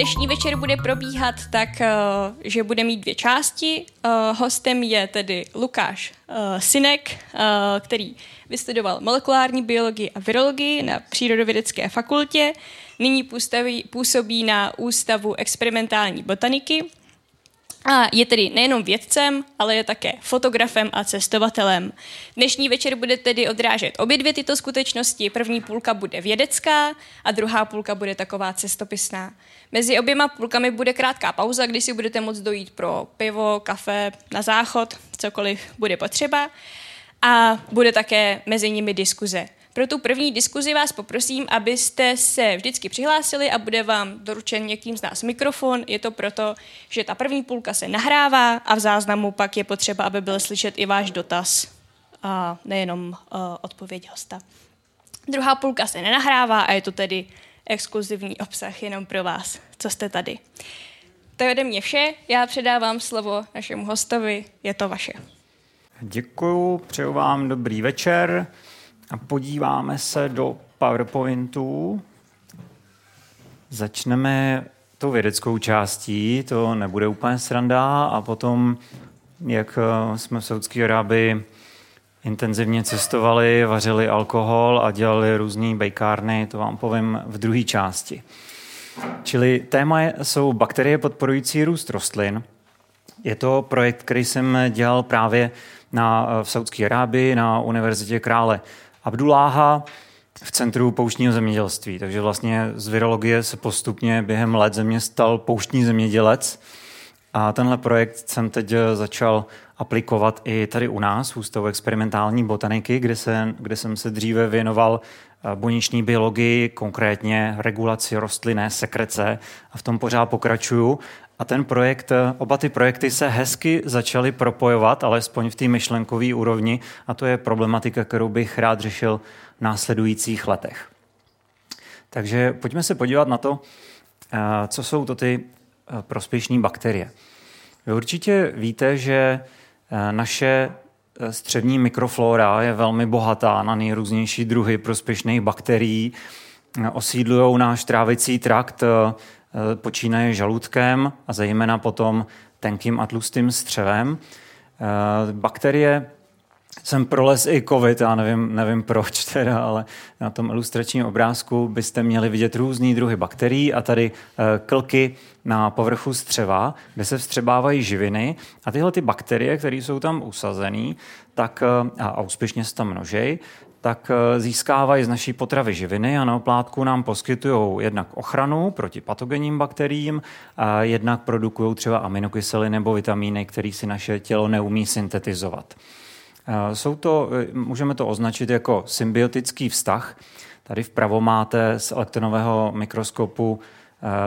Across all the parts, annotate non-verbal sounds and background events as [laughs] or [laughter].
Dnešní večer bude probíhat tak, eh, že bude mít dvě části. Eh, hostem je tedy Lukáš eh, Synek, který vystudoval molekulární biologii a virologii na Přírodovědecké fakultě. Nyní působí na Ústavu experimentální botaniky a je tedy nejenom vědcem, ale je také fotografem a cestovatelem. Dnešní večer bude tedy odrážet obě dvě tyto skutečnosti. První půlka bude vědecká a druhá půlka bude taková cestopisná. Mezi oběma půlkami bude krátká pauza, kdy si budete moct dojít pro pivo, kafe, na záchod, cokoliv bude potřeba. A bude také mezi nimi diskuze. Pro tu první diskuzi vás poprosím, abyste se vždycky přihlásili a bude vám doručen někým z nás mikrofon. Je to proto, že ta první půlka se nahrává a v záznamu pak je potřeba, aby byl slyšet i váš dotaz a nejenom uh, odpověď hosta. Druhá půlka se nenahrává a je to tedy exkluzivní obsah jenom pro vás, co jste tady. To je ode mě vše, já předávám slovo našemu hostovi, je to vaše. Děkuju, přeju vám dobrý večer a podíváme se do PowerPointu. Začneme tou vědeckou částí, to nebude úplně sranda, a potom, jak eh, jsme v Saudské Arábii intenzivně cestovali, vařili alkohol a dělali různé bejkárny, to vám povím v druhé části. Čili téma jsou bakterie podporující růst rostlin. Je to projekt, který jsem dělal právě na, eh, v Saudské Arábii na Univerzitě krále Abduláha v Centru pouštního zemědělství. Takže vlastně z virologie se postupně během let země stal pouštní zemědělec. A tenhle projekt jsem teď začal aplikovat i tady u nás v Ústavu experimentální botaniky, kde, se, kde jsem se dříve věnoval eh, buněční biologii, konkrétně regulaci rostlinné sekrece a v tom pořád pokračuju. A ten projekt, eh, oba ty projekty se hezky začaly propojovat, alespoň v té myšlenkové úrovni, a to je problematika, kterou bych rád řešil v následujících letech. Takže pojďme se podívat na to, eh, co jsou to ty eh, prospěšné bakterie. Vy určitě víte, že naše střevní mikroflora je velmi bohatá na nejrůznější druhy prospěšných bakterií. Osídlují náš trávicí trakt, Eh, počínaje žaludkem a zejména potom tenkým a tlustým střevem. Eh, bakterie jsem prolez i covid, já nevím, nevím proč teda, ale na tom ilustračním obrázku byste měli vidět různý druhy bakterií a tady eh, klky na povrchu střeva, kde se vstřebávají živiny a tyhle ty bakterie, které jsou tam usazené, tak a, úspěšně se tam množej, tak eh, získávají z naší potravy živiny a na oplátku nám poskytují jednak ochranu proti patogenním bakteriím, a jednak produkují třeba aminokyseliny nebo vitamíny, které si naše tělo neumí syntetizovat. Eh, jsou to, eh, můžeme to označit jako symbiotický vztah. Tady vpravo máte z elektronového mikroskopu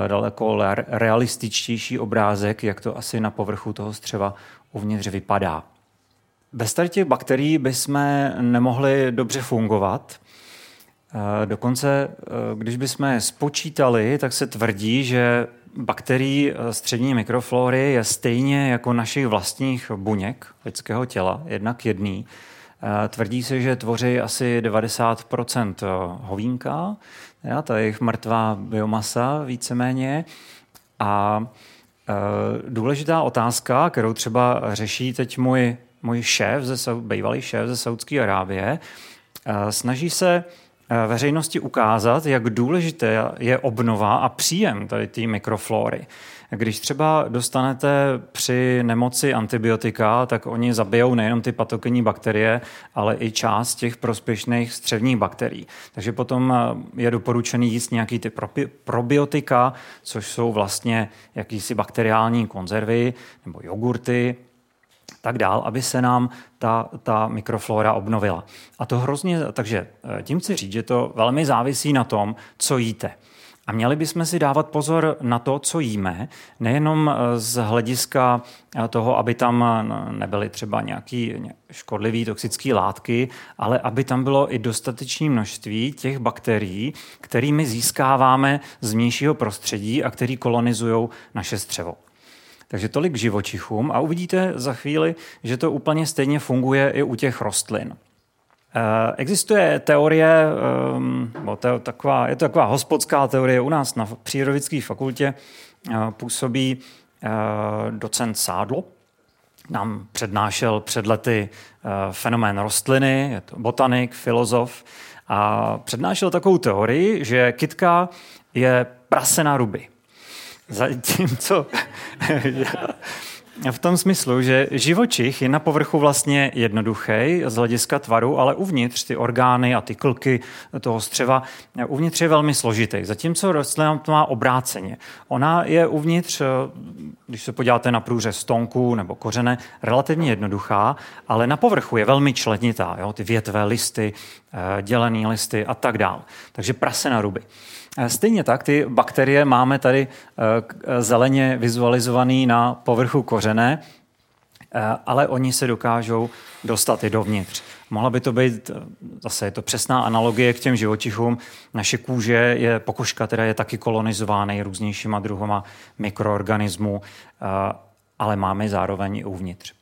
daleko realističtější obrázek, jak to asi na povrchu toho střeva uvnitř vypadá. Bez tady těch bakterií bychom nemohli dobře fungovat. Eh, dokonce, eh, když bychom je spočítali, tak se tvrdí, že bakterií eh, střední mikroflory je stejně jako našich vlastních buněk lidského těla, jednak jedný. Tvrdí se, že tvoří asi 90% hovínka, ja, je jejich mrtvá biomasa víceméně. A důležitá otázka, kterou třeba řeší teď můj můj šéf, ze, bývalý šéf ze Saudské Arábie, eh, snaží se veřejnosti ukázat, jak důležité je obnova a příjem tady té mikroflory. Když třeba dostanete při nemoci antibiotika, tak oni zabijou nejenom ty patogenní bakterie, ale i část těch prospěšných střevních bakterií. Takže potom je doporučený jíst nějaký ty probiotika, což jsou vlastně jakýsi bakteriální konzervy nebo jogurty, tak dál, aby se nám ta, ta mikroflora obnovila. A to hrozně, takže eh, tím chci říct, že to velmi závisí na tom, co jíte. A měli bychom si dávat pozor na to, co jíme, nejenom eh, z hlediska eh, toho, aby tam nebyly třeba nějaké škodlivé toxické látky, ale aby tam bylo i dostatečné množství těch bakterií, kterými získáváme z vnějšího prostředí a který kolonizují naše střevo. Takže tolik k živočichům a uvidíte za chvíli, že to úplně stejně funguje i u těch rostlin. Eh, existuje teorie, ehm, je, taková, je to taková hospodská teorie u nás na Přírodovědské fakultě, eh, působí eh, docent Sádlo, nám přednášel před lety fenomén rostliny, je to botanik, filozof, a přednášel takovou teorii, že kytka je prase na ruby. Zatímco [laughs] v tom smyslu, že živočich je na povrchu vlastně jednoduchý z hlediska tvaru, ale uvnitř ty orgány a ty klky toho střeva, uvnitř je velmi složitý. Zatímco rostlina to má obráceně. Ona je uvnitř, když se podíváte na průřez stonku nebo kořene, relativně jednoduchá, ale na povrchu je velmi členitá. Jo? Ty větve, listy, eh, dělené listy a tak dál. Takže prase na ruby. Eh, stejně tak ty bakterie máme tady eh, eh, zeleně vizualizovaný na povrchu kořené, ale oni se dokážou dostat i dovnitř. Mohla by to být, zase je to přesná analogie k těm živočichům, naše kůže je, pokožka teda je taky kolonizována různějšíma druhoma mikroorganismů, ale máme zároveň i uvnitř.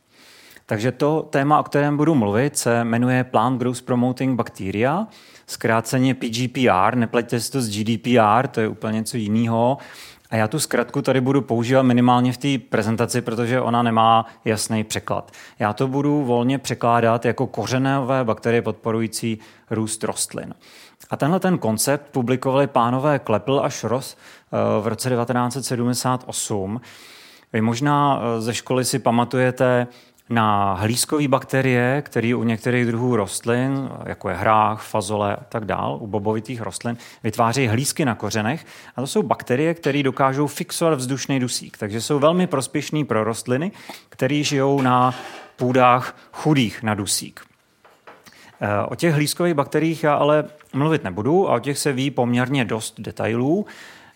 Takže to téma, o kterém budu mluvit, se jmenuje Plant Growth Promoting Bacteria, zkráceně PGPR, nepleťte si to s GDPR, to je úplně něco jiného. A já tu zkratku tady budu používat minimálně v té prezentaci, protože ona nemá jasný překlad. Já to budu volně překládat jako kořenové bakterie podporující růst rostlin. A tenhle ten koncept publikovali pánové Klepl a Schross eh, v roce 1978. Vy možná eh, ze školy si pamatujete na hlízkové bakterie, které u některých druhů rostlin, jako je hrách, fazole a tak dál, u bobovitých rostlin, vytváří hlízky na kořenech. A to jsou bakterie, které dokážou fixovat vzdušný dusík. Takže jsou velmi prospěšný pro rostliny, které žijou na půdách chudých na dusík. E, o těch hlízkových bakteriích já ale mluvit nebudu a o těch se ví poměrně dost detailů.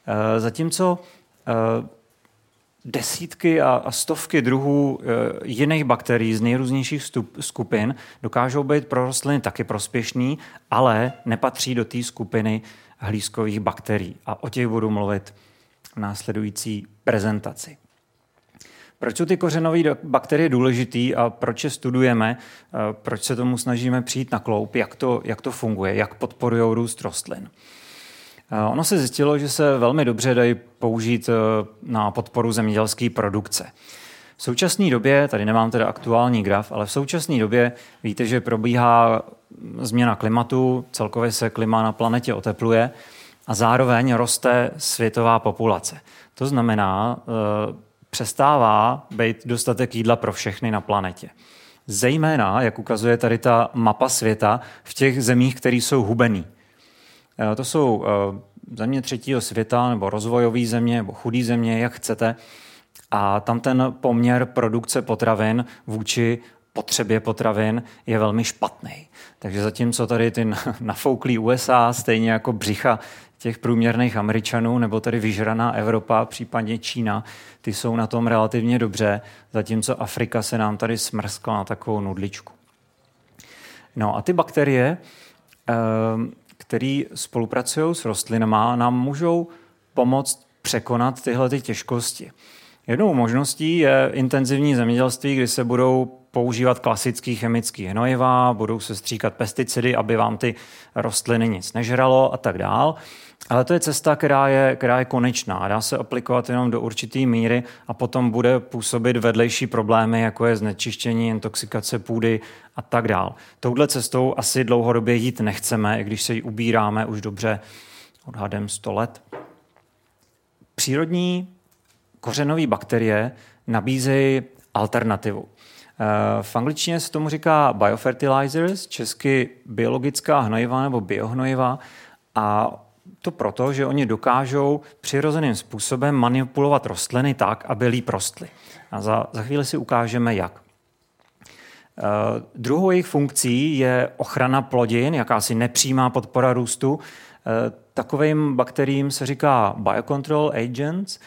E, zatímco e, desítky a, stovky druhů e, jiných bakterií z nejrůznějších stup, skupin dokážou být pro rostliny taky prospěšný, ale nepatří do té skupiny hlízkových bakterií. A o těch budu mluvit v následující prezentaci. Proč jsou ty kořenové bakterie důležitý a proč je studujeme, proč se tomu snažíme přijít na kloup, jak to, jak to funguje, jak podporují růst rostlin. Ono se zjistilo, že se velmi dobře dají použít eh, na podporu zemědělské produkce. V současné době, tady nemám teda aktuální graf, ale v současné době víte, že probíhá změna klimatu, celkově se klima na planetě otepluje a zároveň roste světová populace. To znamená, eh, přestává být dostatek jídla pro všechny na planetě. Zejména, jak ukazuje tady ta mapa světa, v těch zemích, které jsou hubený. Eh, to jsou eh, země třetího světa nebo rozvojové země nebo chudé země, jak chcete. A tam ten poměr produkce potravin vůči potřebě potravin je velmi špatný. Takže zatímco tady ty [laughs] nafouklý USA, stejně jako břicha těch průměrných Američanů, nebo tady vyžraná Evropa, případně Čína, ty jsou na tom relativně dobře, zatímco Afrika se nám tady smrskla na takovou nudličku. No a ty bakterie, ehm, který spolupracují s rostlinama, nám můžou pomoct překonat tyhle ty těžkosti. Jednou možností je intenzivní zemědělství, kdy se budou používat klasický chemický hnojiva, budou se stříkat pesticidy, aby vám ty rostliny nic nežralo a tak dál. Ale to je cesta, která je, která je konečná. Dá se aplikovat jenom do určité míry a potom bude působit vedlejší problémy, jako je znečištění, intoxikace půdy a tak dál. Touhle cestou asi dlouhodobě jít nechceme, i když se ji ubíráme už dobře odhadem 100 let. Přírodní kořenové bakterie nabízejí alternativu. Eh, v angličtině se tomu říká biofertilizers, česky biologická hnojiva nebo biohnojiva a to proto, že oni dokážou přirozeným způsobem manipulovat rostliny tak, aby líp rostly. A za, za chvíli si ukážeme, jak. Uh, druhou jejich funkcí je ochrana plodin, jakási nepřímá podpora růstu. Uh, takovým bakteriím se říká biocontrol agents.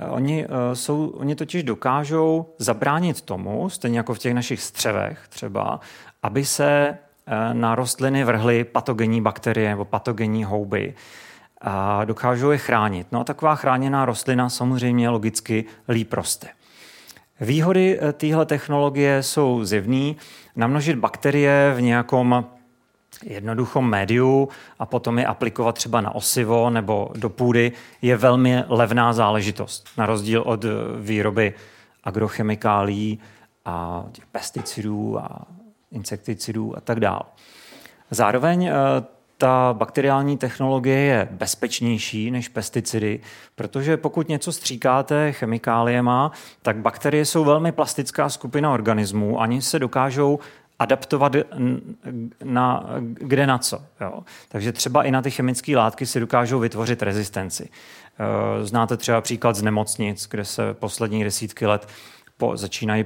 Uh, oni, jsou, oni totiž dokážou zabránit tomu, stejně jako v těch našich střevech třeba, aby se na rostliny vrhly patogenní bakterie nebo patogenní houby a dokážou je chránit. No a taková chráněná rostlina samozřejmě logicky líp roste. Výhody eh, téhle technologie jsou zjevný. Namnožit bakterie v nějakom jednoduchom médiu a potom je aplikovat třeba na osivo nebo do půdy je velmi levná záležitost, na rozdíl od eh, výroby agrochemikálí a pesticidů a insekticidů a tak dále. Zároveň eh, ta bakteriální technologie je bezpečnější než pesticidy, protože pokud něco stříkáte chemikáliema, tak bakterie jsou velmi plastická skupina organismů, ani se dokážou adaptovat na, kde na co. Jo. Takže třeba i na ty chemické látky si dokážou vytvořit rezistenci. Eh, znáte třeba příklad z nemocnic, kde se poslední desítky let po, začínají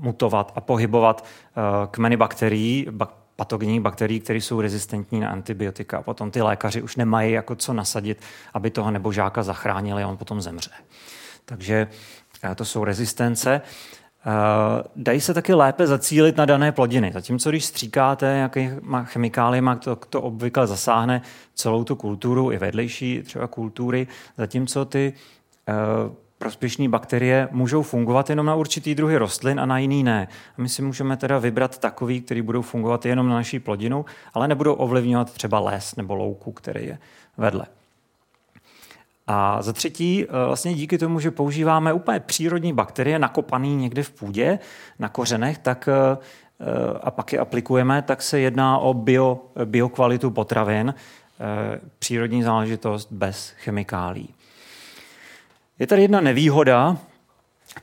mutovat a pohybovat uh, kmeny bakterií, bak, patogenních bakterií, které jsou rezistentní na antibiotika. Potom ty lékaři už nemají jako co nasadit, aby toho nebožáka zachránili a on potom zemře. Takže uh, to jsou rezistence. Uh, dají se taky lépe zacílit na dané plodiny. Zatímco když stříkáte nějakýma chemikáliemi, to, to obvykle zasáhne celou tu kulturu i vedlejší třeba kultury, zatímco ty prospěšné bakterie můžou fungovat jenom na určitý druhy rostlin a na jiný ne. A my si můžeme teda vybrat takový, který budou fungovat jenom na naší plodinu, ale nebudou ovlivňovat třeba les nebo louku, který je vedle. A za třetí, eh, vlastně díky tomu, že používáme úplně přírodní bakterie nakopané někde v půdě, na kořenech, tak eh, eh, a pak je aplikujeme, tak se jedná o bio, biokvalitu potravin, přírodní záležitost bez chemikálí. Je tady jedna nevýhoda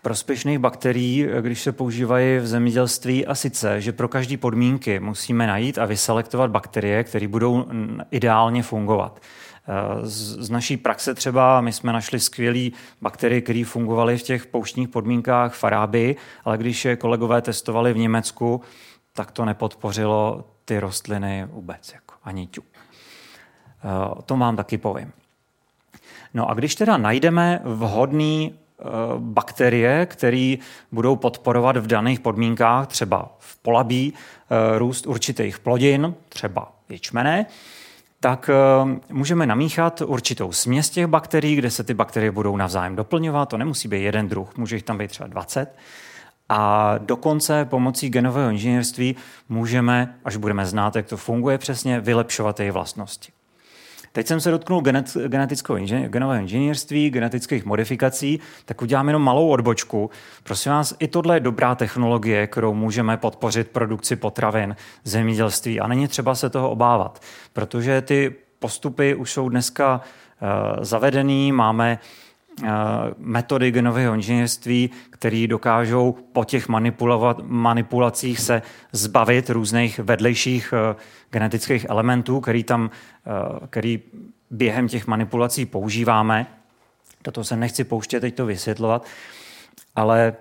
prospěšných bakterií, když se používají v zemědělství a sice, že pro každý podmínky musíme najít a vyselektovat bakterie, které budou ideálně fungovat. Z naší praxe třeba my jsme našli skvělé bakterie, které fungovaly v těch pouštních podmínkách v ale když je kolegové testovali v Německu, tak to nepodpořilo ty rostliny vůbec, jako ani ťu. O tom vám taky povím. No a když teda najdeme vhodný eh, bakterie, které budou podporovat v daných podmínkách, třeba v polabí, eh, růst určitých plodin, třeba ječmené, tak eh, můžeme namíchat určitou směs těch bakterií, kde se ty bakterie budou navzájem doplňovat. To nemusí být jeden druh, může jich tam být třeba 20. A dokonce pomocí genového inženýrství můžeme, až budeme znát, jak to funguje přesně, vylepšovat její vlastnosti. Teď jsem se dotknul genet, genetického inženýr, genového inženýrství, genetických modifikací, tak udělám jenom malou odbočku. Prosím vás, i tohle je dobrá technologie, kterou můžeme podpořit produkci potravin, zemědělství a není třeba se toho obávat, protože ty postupy už jsou dneska uh, zavedený, máme uh, metody genového inženýrství, které dokážou po těch manipulacích se zbavit různých vedlejších uh, genetických elementů, který tam, eh, který během těch manipulací používáme. Do toho se nechci pouštět teď to vysvětlovat, ale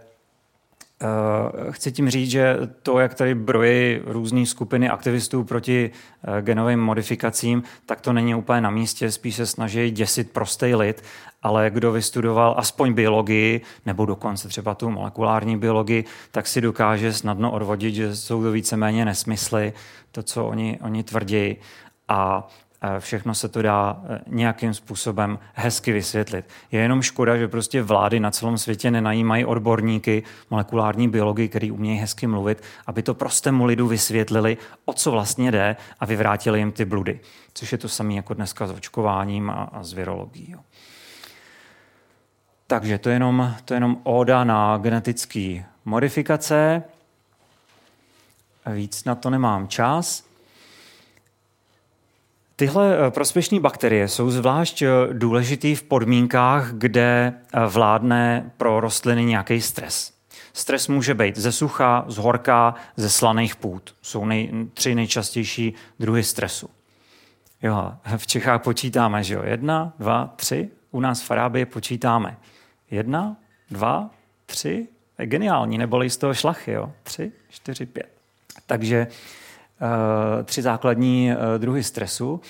chci tím říct, že to, jak tady brojí různé skupiny aktivistů proti uh, genovým modifikacím, tak to není úplně na místě, spíš se snaží děsit prostý lid, ale kdo vystudoval aspoň biologii, nebo dokonce třeba tu molekulární biologii, tak si dokáže snadno odvodit, že jsou to víceméně nesmysly, to, co oni, oni tvrdí. A všechno se to dá nějakým způsobem hezky vysvětlit. Je jenom škoda, že prostě vlády na celém světě nenajímají odborníky molekulární biologii, který umějí hezky mluvit, aby to prostému lidu vysvětlili, o co vlastně jde a vyvrátili jim ty bludy. Což je to samé jako dneska s očkováním a, a s virologií. Jo. Takže to je jenom, to je jenom óda na genetické modifikace. Víc na to nemám čas. Tyhle eh, prospěšné bakterie jsou zvlášť eh, důležitý v podmínkách, kde eh, vládne pro rostliny nějaký stres. Stres může být ze sucha, z horka, ze slaných půd. Jsou nej, tři nejčastější druhy stresu. Jo, v Čechách počítáme, že jo? Jedna, dva, tři. U nás v Arábii počítáme. Jedna, dva, tři. Je geniální, neboli z toho šlachy, jo? Tři, čtyři, pět. Takže uh, tři základní uh, druhy stresu.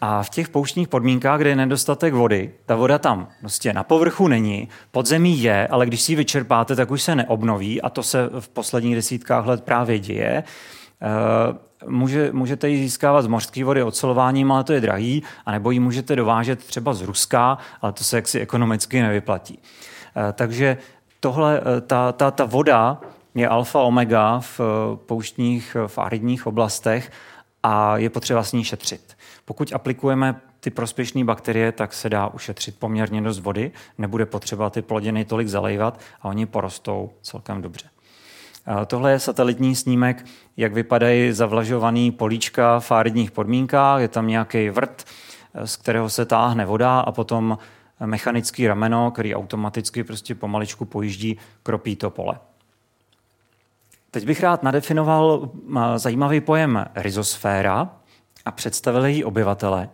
A v těch pouštních podmínkách, kde je nedostatek vody, ta voda tam prostě na povrchu není, podzemí je, ale když si ji vyčerpáte, tak už se neobnoví a to se v posledních desítkách let právě děje. Uh, může, můžete ji získávat z mořské vody ocelováním, ale to je drahý, anebo ji můžete dovážet třeba z Ruska, ale to se jaksi ekonomicky nevyplatí. Eh, takže tohle, eh, ta, ta, ta voda je alfa omega v eh, pouštních, v aridních oblastech a je potřeba s ní šetřit. Pokud aplikujeme ty prospěšné bakterie, tak se dá ušetřit poměrně dost vody, nebude potřeba ty plodiny tolik zalejvat a oni porostou celkem dobře. Tohle je satelitní snímek, jak vypadají zavlažovaný políčka v áridních podmínkách. Je tam nějaký vrt, z kterého se táhne voda a potom mechanický rameno, který automaticky prostě pomaličku pojíždí, kropí to pole. Teď bych rád nadefinoval zajímavý pojem rizosféra a představil její obyvatele.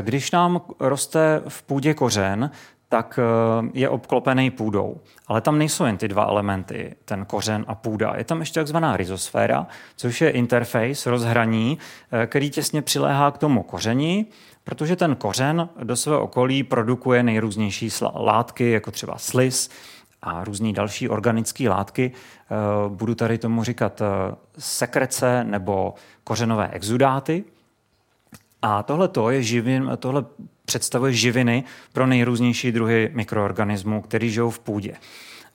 Když nám roste v půdě kořen, tak eh, je obklopený půdou. Ale tam nejsou jen ty dva elementy, ten kořen a půda. Je tam ještě takzvaná rizosféra, což je interface, rozhraní, eh, který těsně přiléhá k tomu kořeni, protože ten kořen do svého okolí produkuje nejrůznější látky, jako třeba slis a různé další organické látky. Eh, budu tady tomu říkat sekrece nebo kořenové exudáty. A tohle to je živin, tohle představuje živiny pro nejrůznější druhy mikroorganismů, který žijou v půdě.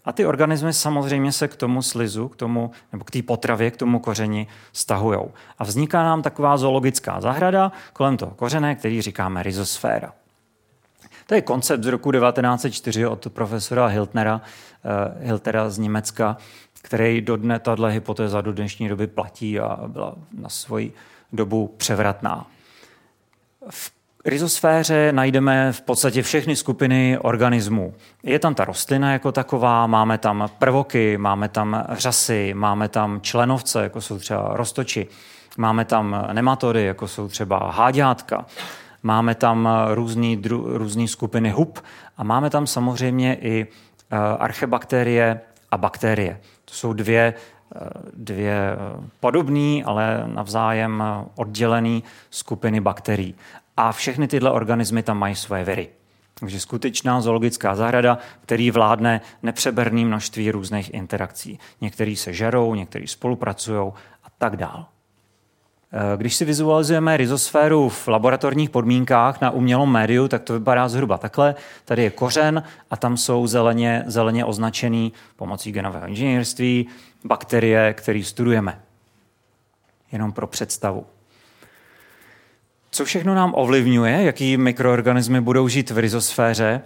A ty organismy samozřejmě se k tomu slizu, k tomu, nebo k té potravě, k tomu kořeni stahují. A vzniká nám taková zoologická zahrada kolem toho kořene, který říkáme rizosféra. To je koncept z roku 1904 od profesora Hiltnera, uh, Hiltera z Německa, který do dne, tahle hypotéza do dnešní doby platí a byla na svoji dobu převratná. V rizosféře najdeme v podstatě všechny skupiny organismů. Je tam ta rostlina jako taková, máme tam prvoky, máme tam řasy, máme tam členovce, jako jsou třeba roztoči, máme tam nematody, jako jsou třeba háďátka, máme tam různý, dru, různý skupiny hub a máme tam samozřejmě i uh, archebakterie a bakterie. To jsou dvě eh, dvě eh, podobné, ale navzájem oddělené skupiny bakterií. A všechny tyhle organismy tam mají své viry. Takže skutečná zoologická zahrada, který vládne nepřeberný množství různých interakcí. Někteří se žerou, někteří spolupracují a tak dál. Eh, když si vizualizujeme rizosféru v laboratorních podmínkách na umělém médiu, tak to vypadá zhruba takhle. Tady je kořen a tam jsou zeleně, zeleně označený pomocí genového inženýrství bakterie, které studujeme. Jenom pro představu. Co všechno nám ovlivňuje, jaký mikroorganismy budou žít v rizosféře?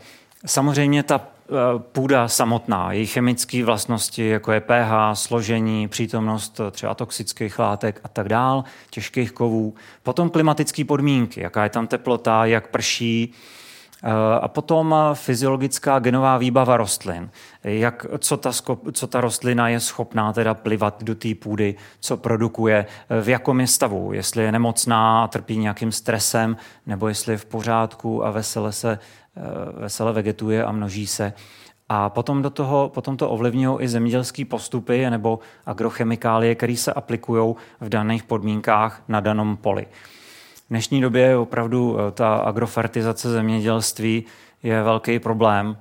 Samozřejmě ta eh, půda samotná, její chemické vlastnosti, jako je pH, složení, přítomnost třeba toxických látek a tak dál, těžkých kovů. Potom klimatické podmínky, jaká je tam teplota, jak prší, a potom fyziologická genová výbava rostlin. Jak, co, ta, co ta rostlina je schopná teda plivat do té půdy, co produkuje, v jakom je stavu, jestli je nemocná a trpí nějakým stresem, nebo jestli je v pořádku a vesele, se, eh, vesele vegetuje a množí se. A potom, do toho, potom to ovlivňují i zemědělské postupy nebo agrochemikálie, které se aplikují v daných podmínkách na danom poli. V dnešní době je opravdu eh, ta agrofertizace zemědělství je velký problém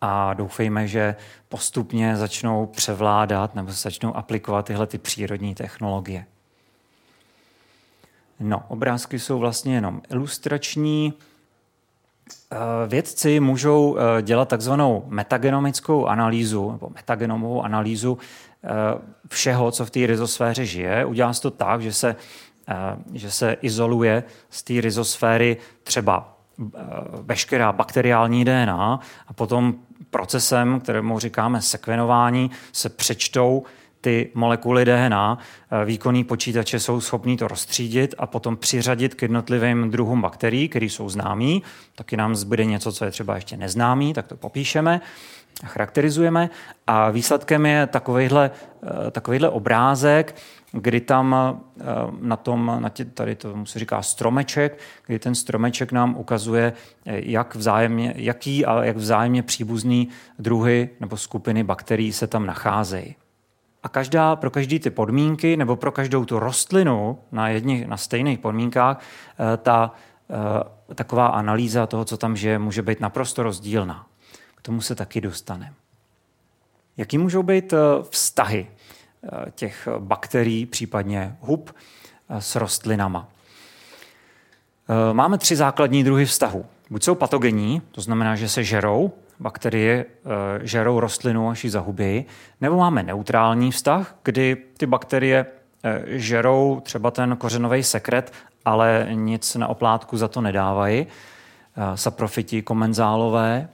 a doufejme, že postupně začnou převládat nebo začnou aplikovat tyhle ty přírodní technologie. No, obrázky jsou vlastně jenom ilustrační. Eh, vědci můžou eh, dělat takzvanou metagenomickou analýzu nebo metagenomovou analýzu eh, všeho, co v té rizosféře žije. Udělá se to tak, že se, že se izoluje z té rizosféry třeba veškerá bakteriální DNA a potom procesem, kterému říkáme sekvenování, se přečtou ty molekuly DNA, eh, výkonní počítače jsou schopní to rozstřídit a potom přiřadit k jednotlivým druhům bakterií, které jsou známí. Taky nám zbyde něco, co je třeba ještě neznámý, tak to popíšeme a charakterizujeme. A výsledkem je takovýhle, eh, takovýhle obrázek, kdy tam eh, na tom, na tě, tady to se říká stromeček, kdy ten stromeček nám ukazuje, jak vzájemně, jaký a jak vzájemně příbuzný druhy nebo skupiny bakterií se tam nacházejí. A každá, pro každý ty podmínky nebo pro každou tu rostlinu na, jedních, na stejných podmínkách eh, ta eh, taková analýza toho, co tam žije, může být naprosto rozdílná. K tomu se taky dostaneme. Jaký můžou být eh, vztahy těch bakterií, případně hub, s rostlinama? Máme tři základní druhy vztahu. Buď jsou patogenní, to znamená, že se žerou, bakterie eh, žerou rostlinu až ji zahubí, nebo máme neutrální vztah, kdy ty bakterie eh, žerou třeba ten kořenový sekret, ale nic na oplátku za to nedávají, eh, saprofiti komenzálové.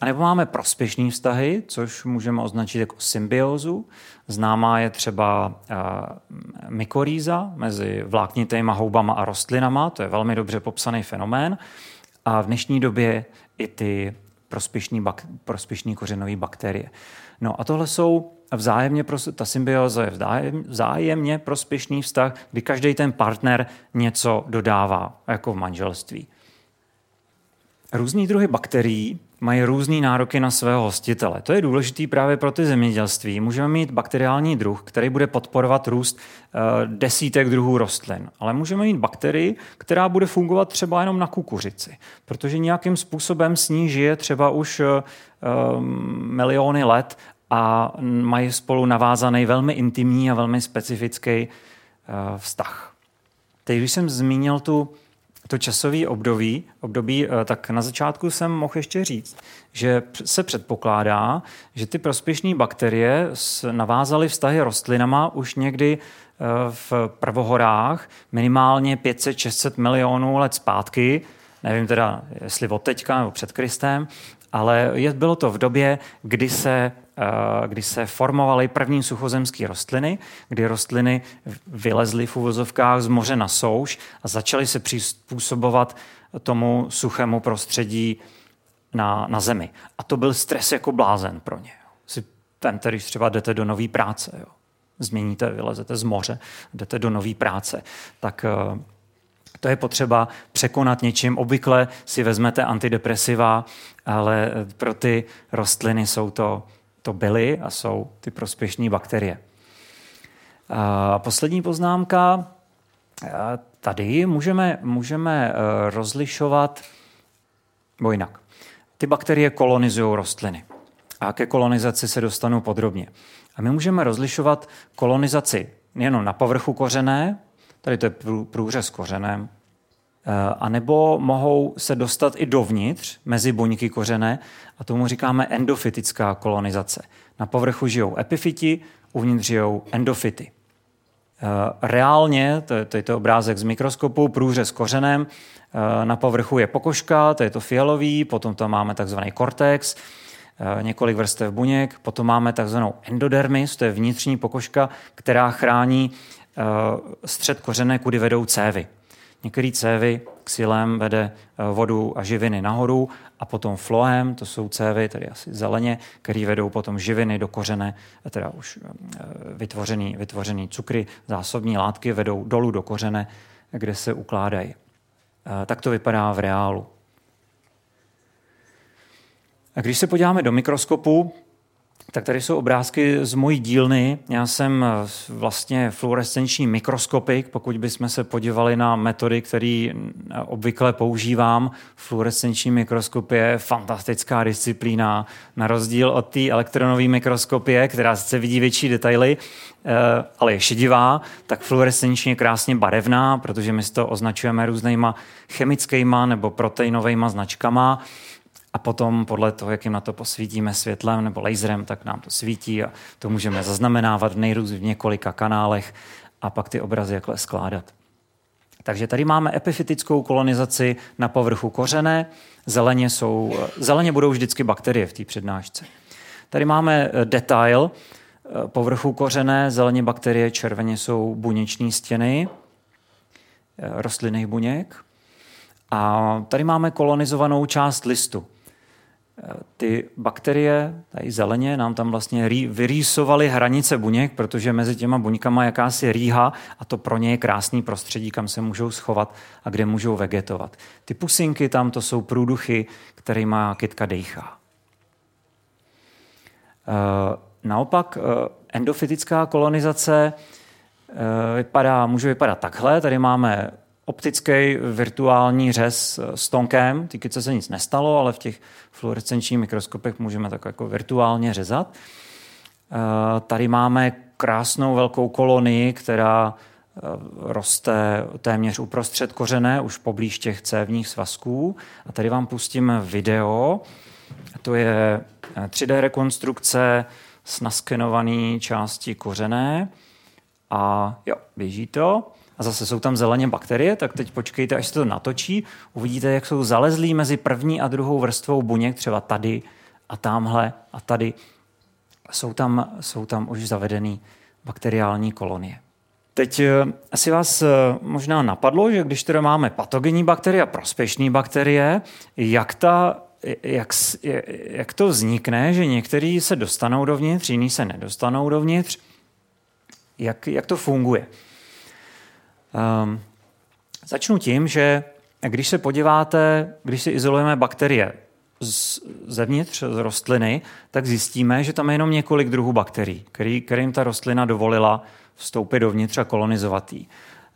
A nebo máme prospěšné vztahy, což můžeme označit jako symbiózu. Známá je třeba mykorýza mezi vláknitýma houbama a rostlinama, to je velmi dobře popsaný fenomén. A v dnešní době i ty prospěšný, bak, prospěšný kořenový bakterie. No a tohle jsou vzájemně, ta symbioza je vzájem, vzájemně prospěšný vztah, kdy každý ten partner něco dodává, jako v manželství. Různý druhy bakterií mají různé nároky na svého hostitele. To je důležité právě pro ty zemědělství. Můžeme mít bakteriální druh, který bude podporovat růst uh, desítek druhů rostlin, ale můžeme mít bakterii, která bude fungovat třeba jenom na kukuřici, protože nějakým způsobem s ní žije třeba už uh, miliony let a mají spolu navázaný velmi intimní a velmi specifický vztah. Teď, když jsem zmínil tu to časové období, období, eh, tak na začátku jsem mohl ještě říct, že se předpokládá, že ty prospěšné bakterie navázaly vztahy rostlinama už někdy eh, v prvohorách minimálně 500-600 milionů let zpátky, nevím teda, jestli od teďka nebo před Kristem, ale bylo to v době, kdy se kdy se formovaly první suchozemské rostliny, kdy rostliny vylezly v uvozovkách z moře na souš a začaly se přizpůsobovat tomu suchému prostředí na, na zemi. A to byl stres jako blázen pro ně. Si ten, když třeba jdete do nové práce, jo. změníte, vylezete z moře, jdete do nové práce, tak eh, to je potřeba překonat něčím. Obvykle si vezmete antidepresiva, ale pro ty rostliny jsou to to byly a jsou ty prospěšné bakterie. A poslední poznámka. Tady můžeme, můžeme e, rozlišovat, bo jinak. Ty bakterie kolonizují rostliny. A ke kolonizaci se dostanu podrobně. A my můžeme rozlišovat kolonizaci nejen na povrchu kořené, tady to je průřez kořenem, Eh, a nebo mohou se dostat i dovnitř, mezi buňky kořené, a tomu říkáme endofytická kolonizace. Na povrchu žijou epifyti, uvnitř žijou endofity. Eh, reálně, to je, to je to obrázek z mikroskopu, průřez kořenem, eh, na povrchu je pokožka, to je to fialový, potom tam máme takzvaný kortex, několik vrstev buněk, potom máme takzvanou endodermis, to je vnitřní pokožka, která chrání střed kořené, kudy vedou cévy. Některé cévy xylem vede eh, vodu a živiny nahoru a potom floem, to jsou cévy, tedy asi zeleně, které vedou potom živiny do kořene, eh, teda už eh, vytvořený, vytvořený cukry, zásobní látky vedou dolů do kořene, kde se ukládají. Tak to vypadá v reálu. A když se podíváme do mikroskopu, tak tady jsou obrázky z mojí dílny. Já jsem eh, vlastně fluorescenční mikroskopik, pokud bychom se podívali na metody, které eh, obvykle používám. Fluorescenční mikroskopie je fantastická disciplína, na rozdíl od té elektronové mikroskopie, která sice vidí větší detaily, eh, ale je šedivá, tak fluorescenční je krásně barevná, protože my to označujeme různýma chemickýma nebo proteinovými značkama a potom podle toho, jak jim na to posvítíme světlem nebo laserem, tak nám to svítí a to můžeme zaznamenávat v nejrůz v několika kanálech a pak ty obrazy jakhle skládat. Takže tady máme epifytickou kolonizaci na povrchu kořené. Zeleně, jsou, zeleně budou vždycky bakterie v té přednášce. Tady máme eh, detail eh, povrchu kořené, zeleně bakterie, červeně jsou buněční stěny eh, rostlinných buněk. A tady máme kolonizovanou část listu ty bakterie, tady zeleně, nám tam vlastně vyrýsovaly hranice buněk, protože mezi těma buňkama jakási rýha a to pro ně je krásný prostředí, kam se můžou schovat a kde můžou vegetovat. Ty pusinky tam to jsou průduchy, kterýma kytka dejchá. Eh, naopak eh, endofytická kolonizace eh, vypadá, může vypadat takhle. Tady máme optický virtuální řez s tonkem. Ty se nic nestalo, ale v těch fluorescenčních mikroskopech můžeme tak jako virtuálně řezat. Eh, tady máme krásnou velkou kolonii, která eh, roste téměř uprostřed kořené, už poblíž těch cévních svazků. A tady vám pustím video. To je 3D eh, rekonstrukce s naskenované části kořené. A jo, běží to a zase jsou tam zeleně bakterie, tak teď počkejte, až se to natočí, uvidíte, jak jsou zalezlí mezi první a druhou vrstvou buněk, třeba tady a tamhle a tady. Jsou tam, jsou tam už zavedený bakteriální kolonie. Teď eh, asi vás eh, možná napadlo, že když teda máme patogenní bakterie a prospěšné bakterie, jak, ta, jak, jak to vznikne, že některý se dostanou dovnitř, jiný se nedostanou dovnitř, jak, jak to funguje. Um, začnu tím, že když se podíváte, když si izolujeme bakterie z, zevnitř z rostliny, tak zjistíme, že tam je jenom několik druhů bakterií, který, kterým ta rostlina dovolila vstoupit dovnitř a kolonizovat jí.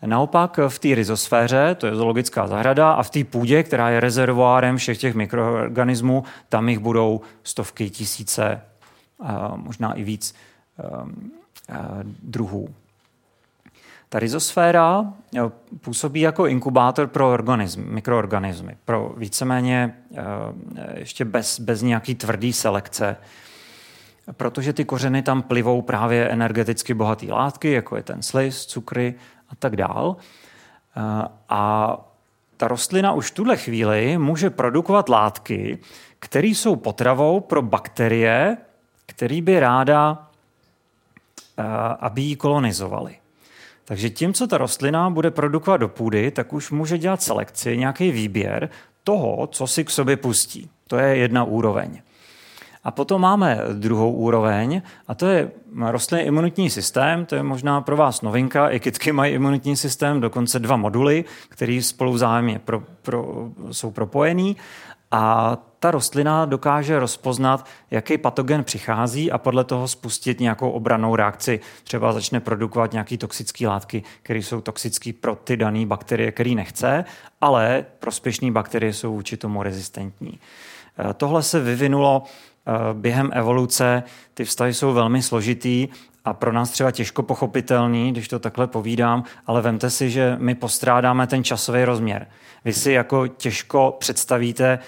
Naopak v té rizosféře, to je zoologická zahrada, a v té půdě, která je rezervoárem všech těch mikroorganismů, tam jich budou stovky, tisíce, možná i víc ehm, druhů. Ta rizosféra eh, působí jako inkubátor pro organismy, mikroorganismy, pro víceméně eh, ještě bez, bez nějaký tvrdý selekce, protože ty kořeny tam plivou právě energeticky bohaté látky, jako je ten slis, cukry a tak dál. Eh, a ta rostlina už v tuhle chvíli může produkovat látky, které jsou potravou pro bakterie, které by ráda, aby ji kolonizovaly. Takže tím, co ta rostlina bude produkovat do půdy, tak už může dělat selekci, nějaký výběr toho, co si k sobě pustí. To je jedna úroveň. A potom máme druhou úroveň, a to je rostlinný imunitní systém, to je možná pro vás novinka, i kytky mají imunitní systém, dokonce dva moduly, které spolu vzájemně pro, pro, jsou propojený a ta rostlina dokáže rozpoznat, jaký patogen přichází a podle toho spustit nějakou obranou reakci. Třeba začne produkovat nějaké toxické látky, které jsou toxické pro ty dané bakterie, které nechce, ale prospěšné bakterie jsou vůči tomu rezistentní. Eh, tohle se vyvinulo eh, během evoluce. Ty vztahy jsou velmi složitý a pro nás třeba těžko pochopitelný, když to takhle povídám, ale vemte si, že my postrádáme ten časový rozměr. Vy si jako těžko představíte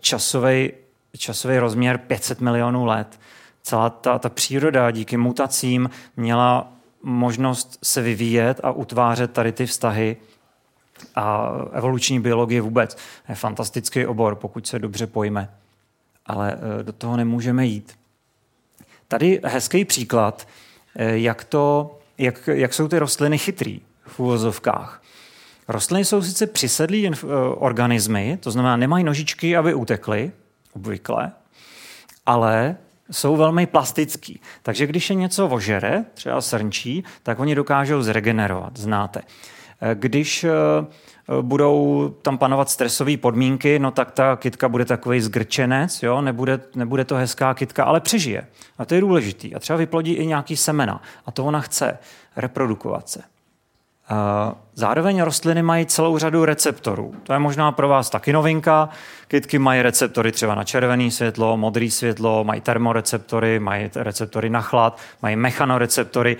časový, časový rozměr 500 milionů let. Celá ta, ta příroda díky mutacím měla možnost se vyvíjet a utvářet tady ty vztahy a evoluční biologie vůbec je fantastický obor, pokud se dobře pojme. Ale e, do toho nemůžeme jít. Tady hezký příklad, jak, to, jak, jak jsou ty rostliny chytrý v úvozovkách. Rostliny jsou sice přisedlí eh, organismy, to znamená, nemají nožičky, aby utekly, obvykle, ale jsou velmi plastický. Takže když je něco ožere, třeba srnčí, tak oni dokážou zregenerovat, znáte. Když budou tam panovat stresové podmínky, no tak ta kytka bude takový zgrčenec, jo? Nebude, nebude to hezká kytka, ale přežije. A to je důležitý. A třeba vyplodí i nějaký semena. A to ona chce, reprodukovat se. Zároveň rostliny mají celou řadu receptorů. To je možná pro vás taky novinka. Kytky mají receptory třeba na červené světlo, modré světlo, mají termoreceptory, mají receptory na chlad, mají mechanoreceptory.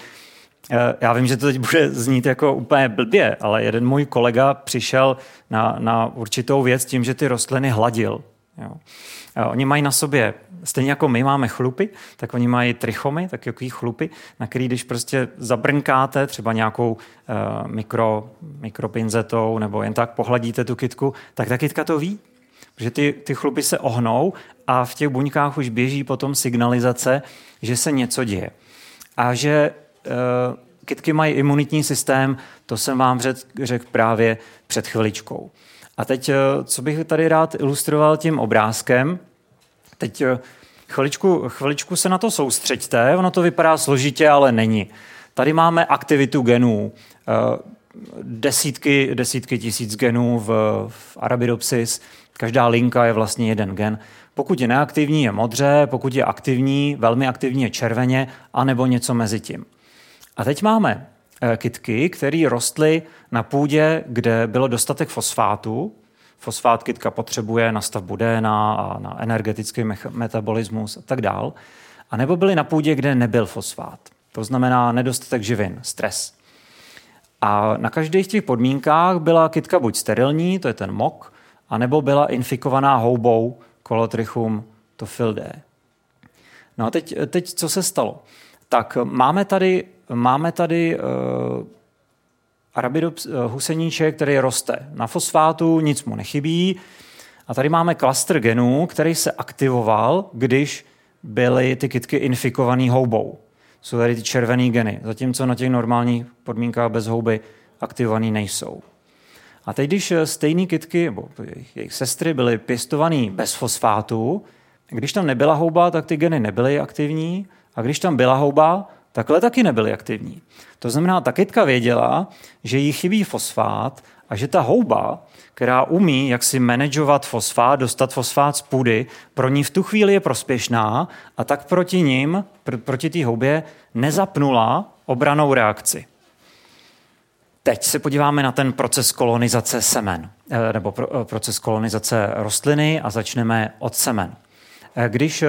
E, já vím, že to teď bude znít jako úplně blbě, ale jeden můj kolega přišel na, na určitou věc tím, že ty rostliny hladil. Jo. Oni mají na sobě, stejně jako my máme chlupy, tak oni mají trichomy, tak jaký chlupy, na který když prostě zabrnkáte třeba nějakou uh, mikro, mikropinzetou nebo jen tak pohladíte tu kitku, tak ta kitka to ví, protože ty, ty chlupy se ohnou a v těch buňkách už běží potom signalizace, že se něco děje. A že kytky mají imunitní systém, to jsem vám řekl řek právě před chviličkou. A teď, eh, co bych tady rád ilustroval tím obrázkem, teď eh, chviličku, chviličku se na to soustřeďte, ono to vypadá složitě, ale není. Tady máme aktivitu genů, eh, desítky, desítky tisíc genů v, v Arabidopsis, každá linka je vlastně jeden gen. Pokud je neaktivní, je modře, pokud je aktivní, velmi aktivní je červeně, anebo něco mezi tím. A teď máme Eh, kytky, které rostly na půdě, kde bylo dostatek fosfátu. Fosfát kytka potřebuje na stavbu DNA a na energetický metabolismus a tak dál. A nebo byly na půdě, kde nebyl fosfát. To znamená nedostatek živin, stres. A na každých těch podmínkách byla kytka buď sterilní, to je ten mok, anebo byla infikovaná houbou Colotrichum tofildae. No a teď, teď co se stalo? Tak máme tady máme tady uh, Arabidops uh, huseníček, který roste na fosfátu, nic mu nechybí. A tady máme klaster genů, který se aktivoval, když byly ty kytky infikované houbou. Jsou tady ty červené geny, zatímco na těch normálních podmínkách bez houby aktivované nejsou. A teď, když eh, stejné kytky, nebo jejich sestry byly pěstované bez fosfátu, když tam nebyla houba, tak ty geny nebyly aktivní, a když tam byla houba, takhle taky nebyly aktivní. To znamená, ta kytka věděla, že jí chybí fosfát a že ta houba, která umí jak si manažovat fosfát, dostat fosfát z půdy, pro ní v tu chvíli je prospěšná a tak proti ním, pr- proti té houbě, nezapnula obranou reakci. Teď se podíváme na ten proces kolonizace semen, eh, nebo eh, proces kolonizace rostliny a začneme od semen. Eh, když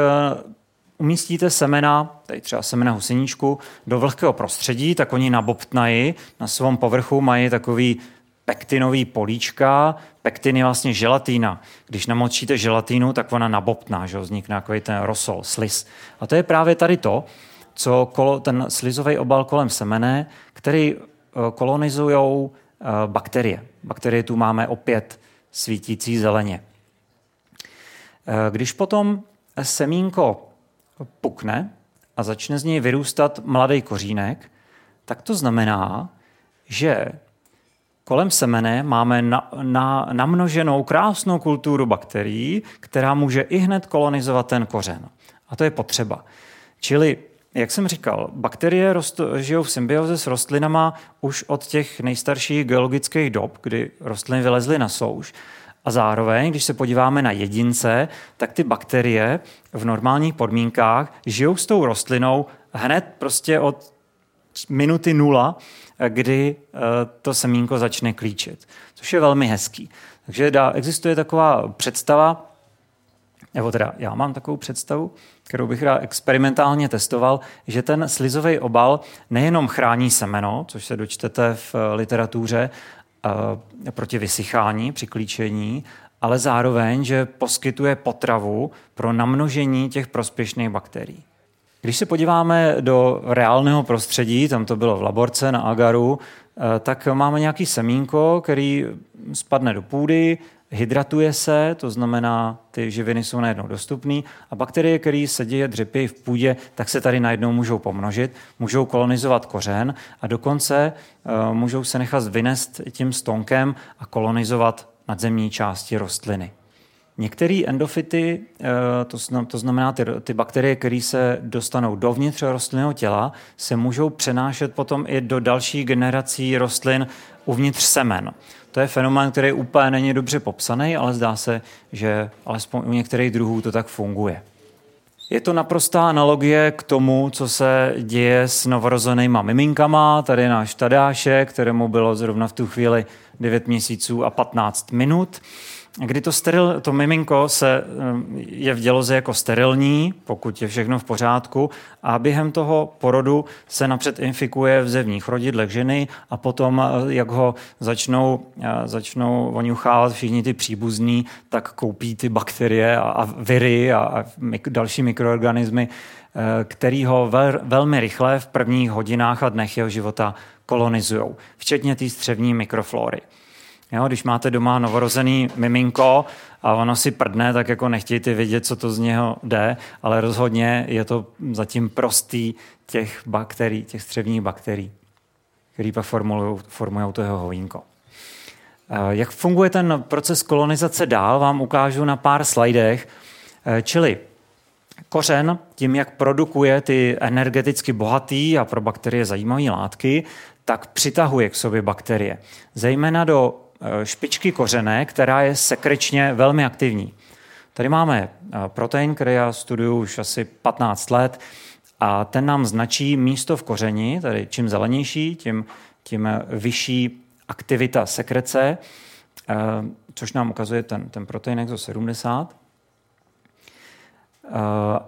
umístíte semena, tady třeba semena huseníčku, do vlhkého prostředí, tak oni nabobtnají, na svém povrchu mají takový pektinový políčka. Pektin je vlastně želatína. Když namočíte želatínu, tak ona nabobtná, že vznikne takový ten rosol, sliz. A to je právě tady to, co kolo, ten slizový obal kolem semene, který eh, kolonizují eh, bakterie. Bakterie tu máme opět svítící zeleně. Eh, když potom semínko pukne a začne z něj vyrůstat mladý kořínek, tak to znamená, že kolem semene máme na, na, namnoženou krásnou kulturu bakterií, která může i hned kolonizovat ten kořen. A to je potřeba. Čili, jak jsem říkal, bakterie rost, žijou v symbioze s rostlinama už od těch nejstarších geologických dob, kdy rostliny vylezly na souš. A zároveň, když se podíváme na jedince, tak ty bakterie v normálních podmínkách žijou s tou rostlinou hned prostě od minuty nula, kdy eh, to semínko začne klíčit, což je velmi hezký. Takže dá, existuje taková představa, nebo teda já mám takovou představu, kterou bych rád experimentálně testoval, že ten slizový obal nejenom chrání semeno, což se dočtete v literatuře, Eh, proti vysychání při klíčení, ale zároveň, že poskytuje potravu pro namnožení těch prospěšných bakterií. Když se podíváme do reálného prostředí, tam to bylo v laborce na agaru, eh, tak máme nějaký semínko, který spadne do půdy, hydratuje se, to znamená, ty živiny jsou najednou dostupné a bakterie, které se děje dřepy v půdě, tak se tady najednou můžou pomnožit, můžou kolonizovat kořen a dokonce uh, můžou se nechat vynést tím stonkem a kolonizovat nadzemní části rostliny. Některé endofity, eh, to znamená ty, ty bakterie, které se dostanou dovnitř rostlinného těla, se můžou přenášet potom i do dalších generací rostlin uvnitř semen. To je fenomén, který úplně není dobře popsaný, ale zdá se, že alespoň u některých druhů to tak funguje. Je to naprostá analogie k tomu, co se děje s novorozenýma miminkama. Tady je náš Tadášek, kterému bylo zrovna v tu chvíli 9 měsíců a 15 minut kdy to, steril, to miminko se, eh, je v děloze jako sterilní, pokud je všechno v pořádku, a během toho porodu se napřed infikuje v zevních rodidlech ženy a potom, eh, jak ho začnou, eh, začnou oňuchávat všichni ty příbuzní, tak koupí ty bakterie a, a viry a, a mik, další mikroorganismy, který ho vel, velmi rychle v prvních hodinách a dnech jeho života kolonizují, včetně té střevní mikroflory. Jo, když máte doma novorozený miminko a ono si prdne, tak jako nechtějte vědět, co to z něho jde, ale rozhodně je to zatím prostý těch bakterií, těch střevních bakterií, který pak formují to jeho hovínko. Eh, jak funguje ten proces kolonizace dál, vám ukážu na pár slajdech. Eh, čili kořen, tím, jak produkuje ty energeticky bohatý a pro bakterie zajímavé látky, tak přitahuje k sobě bakterie. Zejména do špičky kořené, která je sekrečně velmi aktivní. Tady máme eh, protein, který já studuju už asi 15 let a ten nám značí místo v kořeni, tady čím zelenější, tím, tím vyšší aktivita sekrece, eh, což nám ukazuje ten, ten protein EXO 70.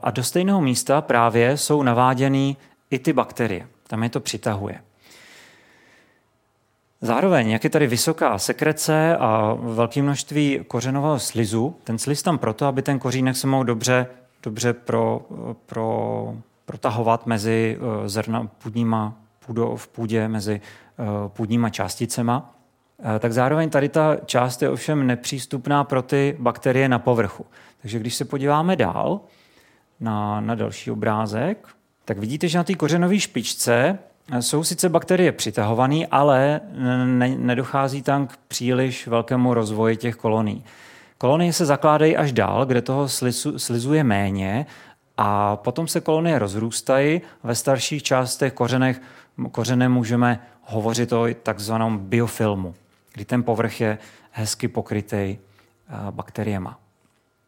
A do stejného místa právě jsou naváděny i ty bakterie. Tam je to přitahuje. Zároveň, jak je tady vysoká sekrece a velké množství kořenového slizu, ten sliz tam proto, aby ten kořínek se mohl dobře, dobře pro, pro, protahovat mezi eh, zrna půdníma, půdo, v půdě, mezi eh, půdníma částicema, eh, tak zároveň tady ta část je ovšem nepřístupná pro ty bakterie na povrchu. Takže když se podíváme dál na, na další obrázek, tak vidíte, že na té kořenové špičce jsou sice bakterie přitahované, ale ne, nedochází tam k příliš velkému rozvoji těch kolonií. Kolonie se zakládají až dál, kde toho slizu, slizuje méně a potom se kolonie rozrůstají. Ve starších částech kořenech, kořene můžeme hovořit o takzvaném biofilmu, kdy ten povrch je hezky pokrytý eh, bakteriema.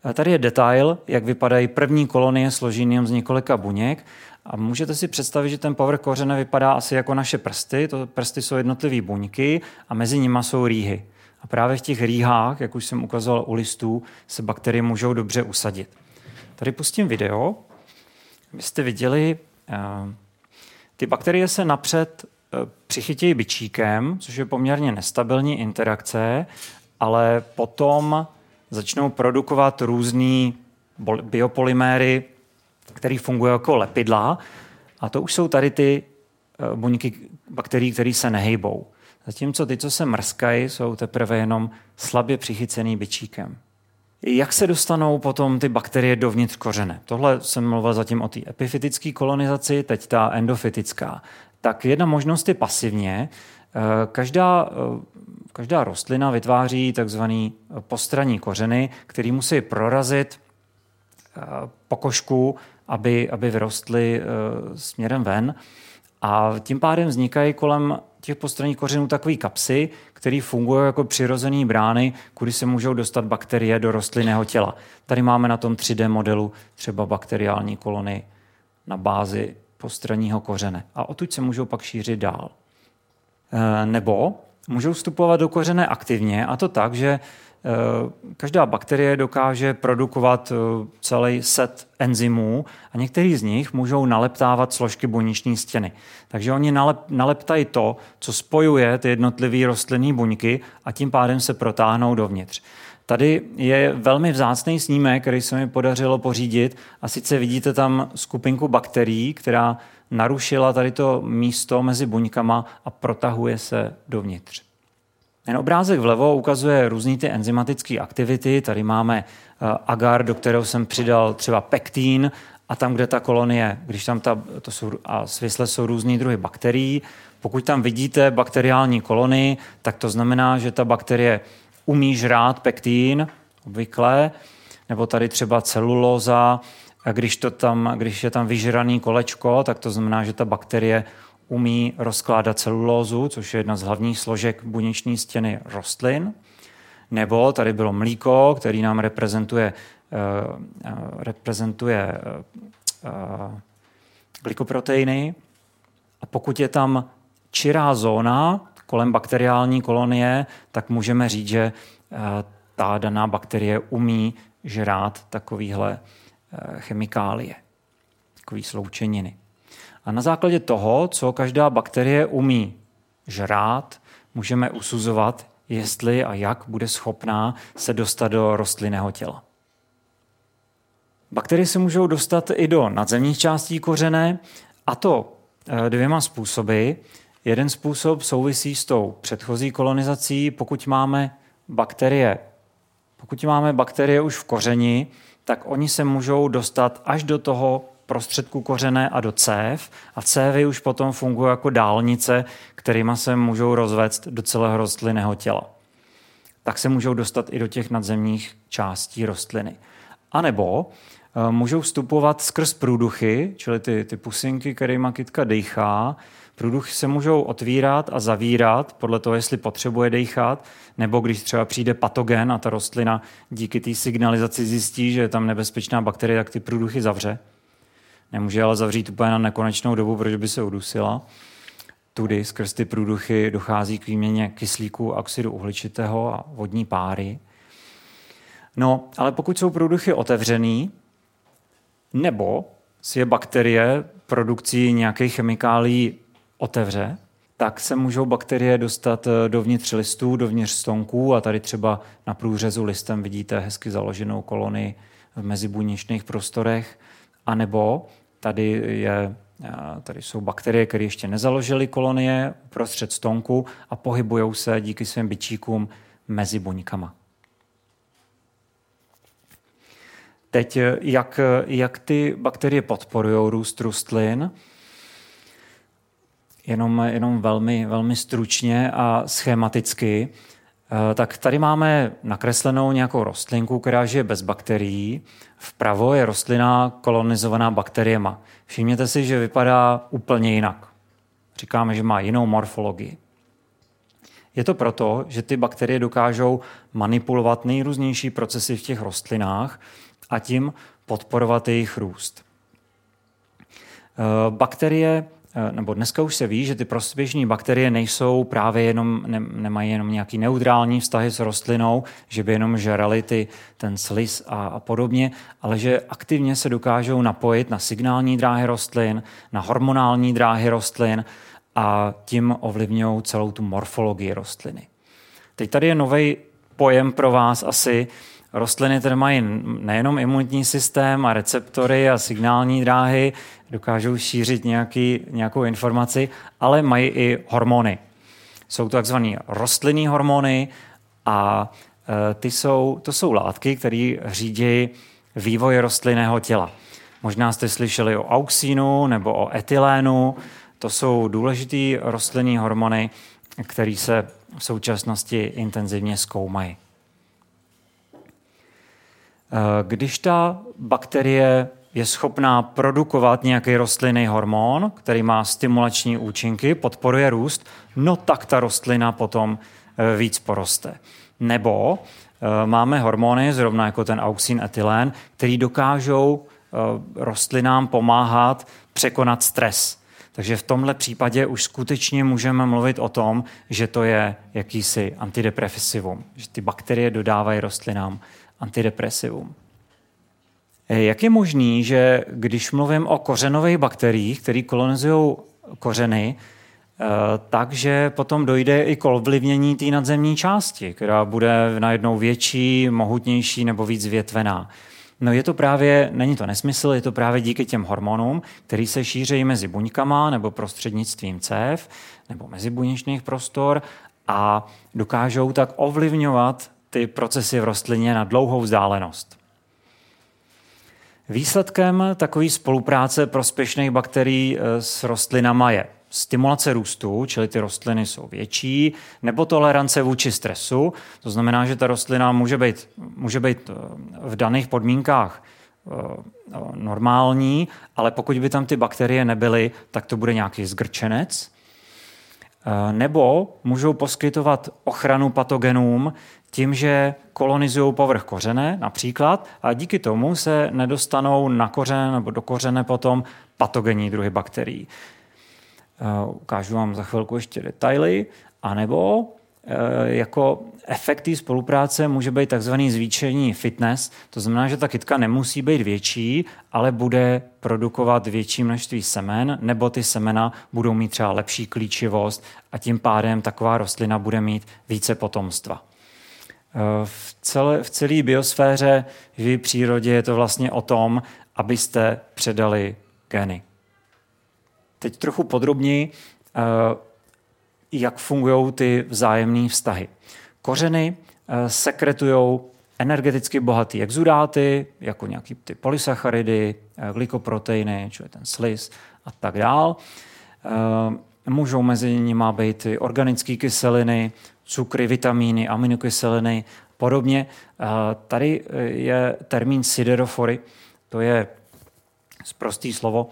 A tady je detail, jak vypadají první kolonie složené z několika buněk a můžete si představit, že ten povrch kořene vypadá asi jako naše prsty. To prsty jsou jednotlivé buňky a mezi nimi jsou rýhy. A právě v těch rýhách, jak už jsem ukazoval u listů, se bakterie můžou dobře usadit. Tady pustím video, abyste viděli, eh, ty bakterie se napřed eh, přichytějí byčíkem, což je poměrně nestabilní interakce, ale potom začnou produkovat různé biopolyméry, který funguje jako lepidla. A to už jsou tady ty eh, buňky bakterií, které se nehejbou. Zatímco ty, co se mrskají, jsou teprve jenom slabě přichycený byčíkem. Jak se dostanou potom ty bakterie dovnitř kořene? Tohle jsem mluvil zatím o té epifytické kolonizaci, teď ta endofytická. Tak jedna možnost je pasivně. Eh, každá, eh, každá rostlina vytváří takzvaný postranní kořeny, který musí prorazit pokožku aby, aby vyrostly uh, směrem ven. A tím pádem vznikají kolem těch postranních kořenů takové kapsy, které fungují jako přirozené brány, kudy se můžou dostat bakterie do rostlinného těla. Tady máme na tom 3D modelu třeba bakteriální kolony na bázi postranního kořene. A odtud se můžou pak šířit dál. E, nebo můžou vstupovat do kořene aktivně, a to tak, že Eh, každá bakterie dokáže produkovat eh, celý set enzymů a některý z nich můžou naleptávat složky buněční stěny. Takže oni nalep, naleptají to, co spojuje ty jednotlivé rostlinné buňky a tím pádem se protáhnou dovnitř. Tady je velmi vzácný snímek, který se mi podařilo pořídit a sice vidíte tam skupinku bakterií, která narušila tady to místo mezi buňkama a protahuje se dovnitř. Ten obrázek vlevo ukazuje různé ty enzymatické aktivity. Tady máme eh, agar, do kterého jsem přidal třeba pektín. A tam, kde ta kolonie, když tam ta, to jsou, a svisle jsou různé druhy bakterií, pokud tam vidíte bakteriální kolonii, tak to znamená, že ta bakterie umí žrát pektín, obvyklé, nebo tady třeba celulóza, a když, to tam, když je tam vyžraný kolečko, tak to znamená, že ta bakterie umí rozkládat celulózu, což je jedna z hlavních složek buněční stěny rostlin. Nebo tady bylo mlíko, který nám reprezentuje, uh, reprezentuje uh, glykoproteiny. A pokud je tam čirá zóna kolem bakteriální kolonie, tak můžeme říct, že uh, ta daná bakterie umí žrát takovýhle chemikálie, takové sloučeniny. A na základě toho, co každá bakterie umí žrát, můžeme usuzovat, jestli a jak bude schopná se dostat do rostlinného těla. Bakterie se můžou dostat i do nadzemních částí kořené, a to eh, dvěma způsoby. Jeden způsob souvisí s tou předchozí kolonizací. Pokud máme bakterie, pokud máme bakterie už v kořeni, tak oni se můžou dostat až do toho prostředku kořené a do cév a cévy už potom fungují jako dálnice, kterými se můžou rozvést do celého rostlinného těla. Tak se můžou dostat i do těch nadzemních částí rostliny. A nebo eh, můžou vstupovat skrz průduchy, čili ty, ty pusinky, kterými kytka dechá. Průduchy se můžou otvírat a zavírat podle toho, jestli potřebuje dechat, nebo když třeba přijde patogen a ta rostlina díky té signalizaci zjistí, že je tam nebezpečná bakterie, tak ty průduchy zavře. Nemůže ale zavřít úplně na nekonečnou dobu, protože by se udusila. Tudy skrz ty průduchy dochází k výměně kyslíku oxidu uhličitého a vodní páry. No, ale pokud jsou průduchy otevřený, nebo si je bakterie produkcí nějakých chemikálí otevře, tak se můžou bakterie dostat eh, dovnitř listů, dovnitř stonků a tady třeba na průřezu listem vidíte hezky založenou kolonii v mezibuněčných prostorech a nebo tady, je, tady jsou bakterie, které ještě nezaložily kolonie prostřed stonku a pohybují se díky svým byčíkům mezi buňkama. Teď, jak, jak ty bakterie podporují růst rostlin, jenom, jenom velmi, velmi stručně a schematicky, tak tady máme nakreslenou nějakou rostlinku, která žije bez bakterií Vpravo je rostlina kolonizovaná bakteriema. Všimněte si, že vypadá úplně jinak. Říkáme, že má jinou morfologii. Je to proto, že ty bakterie dokážou manipulovat nejrůznější procesy v těch rostlinách a tím podporovat jejich růst. Eh, bakterie Eh, nebo dneska už se ví, že ty prospěšné bakterie nejsou právě jenom, ne, nemají jenom nějaký neutrální vztahy s rostlinou, že by jenom žrali ty, ten slis a, a podobně, ale že aktivně se dokážou napojit na signální dráhy rostlin, na hormonální dráhy rostlin a tím ovlivňují celou tu morfologii rostliny. Teď tady je nový pojem pro vás asi, Rostliny tedy mají nejenom imunitní systém a receptory a signální dráhy, dokážou šířit nějaký, nějakou informaci, ale mají i hormony. Jsou to takzvané rostlinné hormony a e, ty jsou, to jsou látky, které řídí vývoj rostlinného těla. Možná jste slyšeli o auxínu nebo o etylénu. To jsou důležité rostlinné hormony, které se v současnosti intenzivně zkoumají. Eh, když ta bakterie je schopná produkovat nějaký rostlinný hormon, který má stimulační účinky, podporuje růst, no tak ta rostlina potom eh, víc poroste. Nebo eh, máme hormony, zrovna jako ten auxin etylén, který dokážou rostlinám pomáhat překonat stres. Takže v tomhle případě už skutečně můžeme mluvit o tom, že to je jakýsi antidepresivum, že ty bakterie dodávají rostlinám antidepresivum. Eh, jak je možný, že když mluvím o kořenových bakteriích, které kolonizují kořeny, eh, takže potom dojde i k ovlivnění té nadzemní části, která bude najednou větší, mohutnější nebo víc větvená. No je to právě, není to nesmysl, je to právě díky těm hormonům, který se šíří mezi buňkama nebo prostřednictvím cév nebo mezi buněčných prostor a dokážou tak ovlivňovat ty procesy v rostlině na dlouhou vzdálenost. Výsledkem takové spolupráce prospěšných bakterií eh, s rostlinama je stimulace růstu, čili ty rostliny jsou větší, nebo tolerance vůči stresu. To znamená, že ta rostlina může být, může být v daných podmínkách normální, ale pokud by tam ty bakterie nebyly, tak to bude nějaký zgrčenec. Nebo můžou poskytovat ochranu patogenům tím, že kolonizují povrch kořene například a díky tomu se nedostanou na kořen nebo do kořene potom patogenní druhy bakterií. Uh, ukážu vám za chvilku ještě detaily. A nebo uh, jako efekt té spolupráce může být takzvaný zvýšení fitness, to znamená, že ta kytka nemusí být větší, ale bude produkovat větší množství semen, nebo ty semena budou mít třeba lepší klíčivost a tím pádem taková rostlina bude mít více potomstva. V celé, v celé biosféře, v přírodě je to vlastně o tom, abyste předali geny. Teď trochu podrobněji, eh, jak fungují ty vzájemné vztahy. Kořeny eh, sekretují energeticky bohatý exudáty, jako nějaký ty polysacharidy, eh, glykoproteiny, čili ten slis a tak dál. Můžou mezi nimi být organické kyseliny, cukry, vitamíny, aminokyseliny, podobně. Tady je termín siderofory, to je zprostý slovo,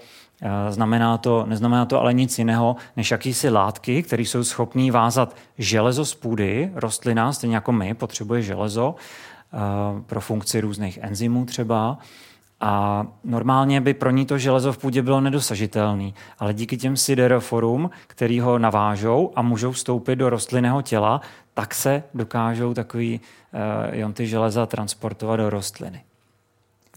Znamená to, neznamená to ale nic jiného, než jakýsi látky, které jsou schopné vázat železo z půdy. Rostlina, stejně jako my, potřebuje železo pro funkci různých enzymů třeba. A normálně by pro ní to železo v půdě bylo nedosažitelné, ale díky těm sideroforům, který ho navážou a můžou vstoupit do rostlinného těla, tak se dokážou takový uh, jonty železa transportovat do rostliny.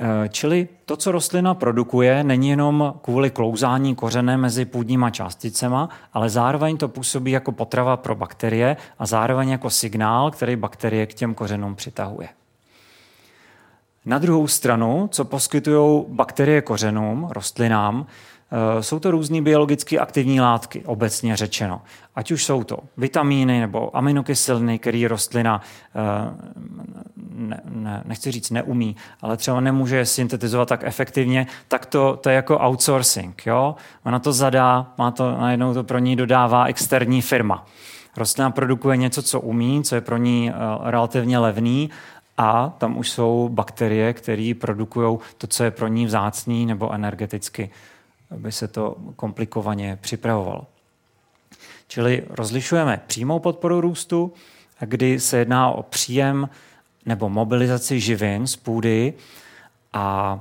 Uh, čili to, co rostlina produkuje, není jenom kvůli klouzání kořené mezi půdníma částicema, ale zároveň to působí jako potrava pro bakterie a zároveň jako signál, který bakterie k těm kořenům přitahuje. Na druhou stranu, co poskytují bakterie kořenům, rostlinám, eh, jsou to různé biologicky aktivní látky, obecně řečeno. Ať už jsou to vitamíny nebo aminokyseliny, které rostlina, eh, ne, ne, nechci říct neumí, ale třeba nemůže syntetizovat tak efektivně, tak to, to je jako outsourcing. Jo? Ona to zadá, má to, najednou to pro ní dodává externí firma. Rostlina produkuje něco, co umí, co je pro ní eh, relativně levný a tam už jsou bakterie, které produkují to, co je pro ní vzácný nebo energeticky, aby se to komplikovaně připravovalo. Čili rozlišujeme přímou podporu růstu, kdy se jedná o příjem nebo mobilizaci živin z půdy a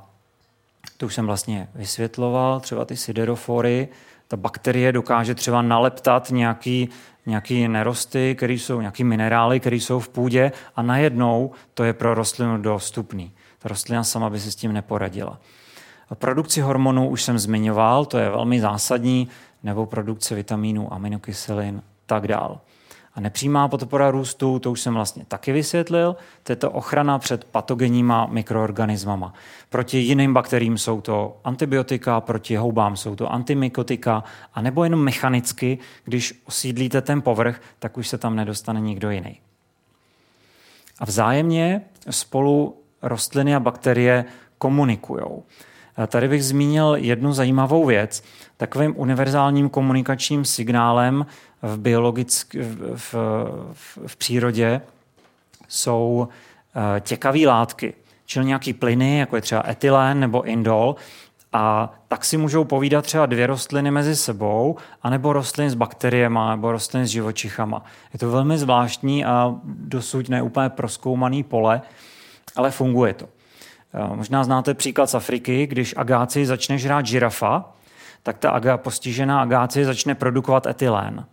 to už jsem vlastně vysvětloval, třeba ty siderofory, ta bakterie dokáže třeba naleptat nějaký nějaké nerosty, které jsou, nějaké minerály, které jsou v půdě a najednou to je pro rostlinu dostupný. Ta rostlina sama by se s tím neporadila. A produkci hormonů už jsem zmiňoval, to je velmi zásadní, nebo produkce vitamínů, aminokyselin, tak dál. A nepřímá podpora růstu, to už jsem vlastně taky vysvětlil, to je to ochrana před patogenníma mikroorganismama. Proti jiným bakteriím jsou to antibiotika, proti houbám jsou to antimikotika, a nebo jenom mechanicky, když osídlíte ten povrch, tak už se tam nedostane nikdo jiný. A vzájemně spolu rostliny a bakterie komunikují. Tady bych zmínil jednu zajímavou věc. Takovým univerzálním komunikačním signálem v, biologick, v, v, v přírodě jsou eh, těkavé látky, čili nějaký plyny, jako je třeba etylén nebo indol, a tak si můžou povídat třeba dvě rostliny mezi sebou, anebo rostliny s bakteriema, nebo rostliny s živočichama. Je to velmi zvláštní a dosud neúplně proskoumaný pole, ale funguje to. Eh, možná znáte příklad z Afriky, když agáci začne žrát žirafa, tak ta postižená agáci začne produkovat etylén.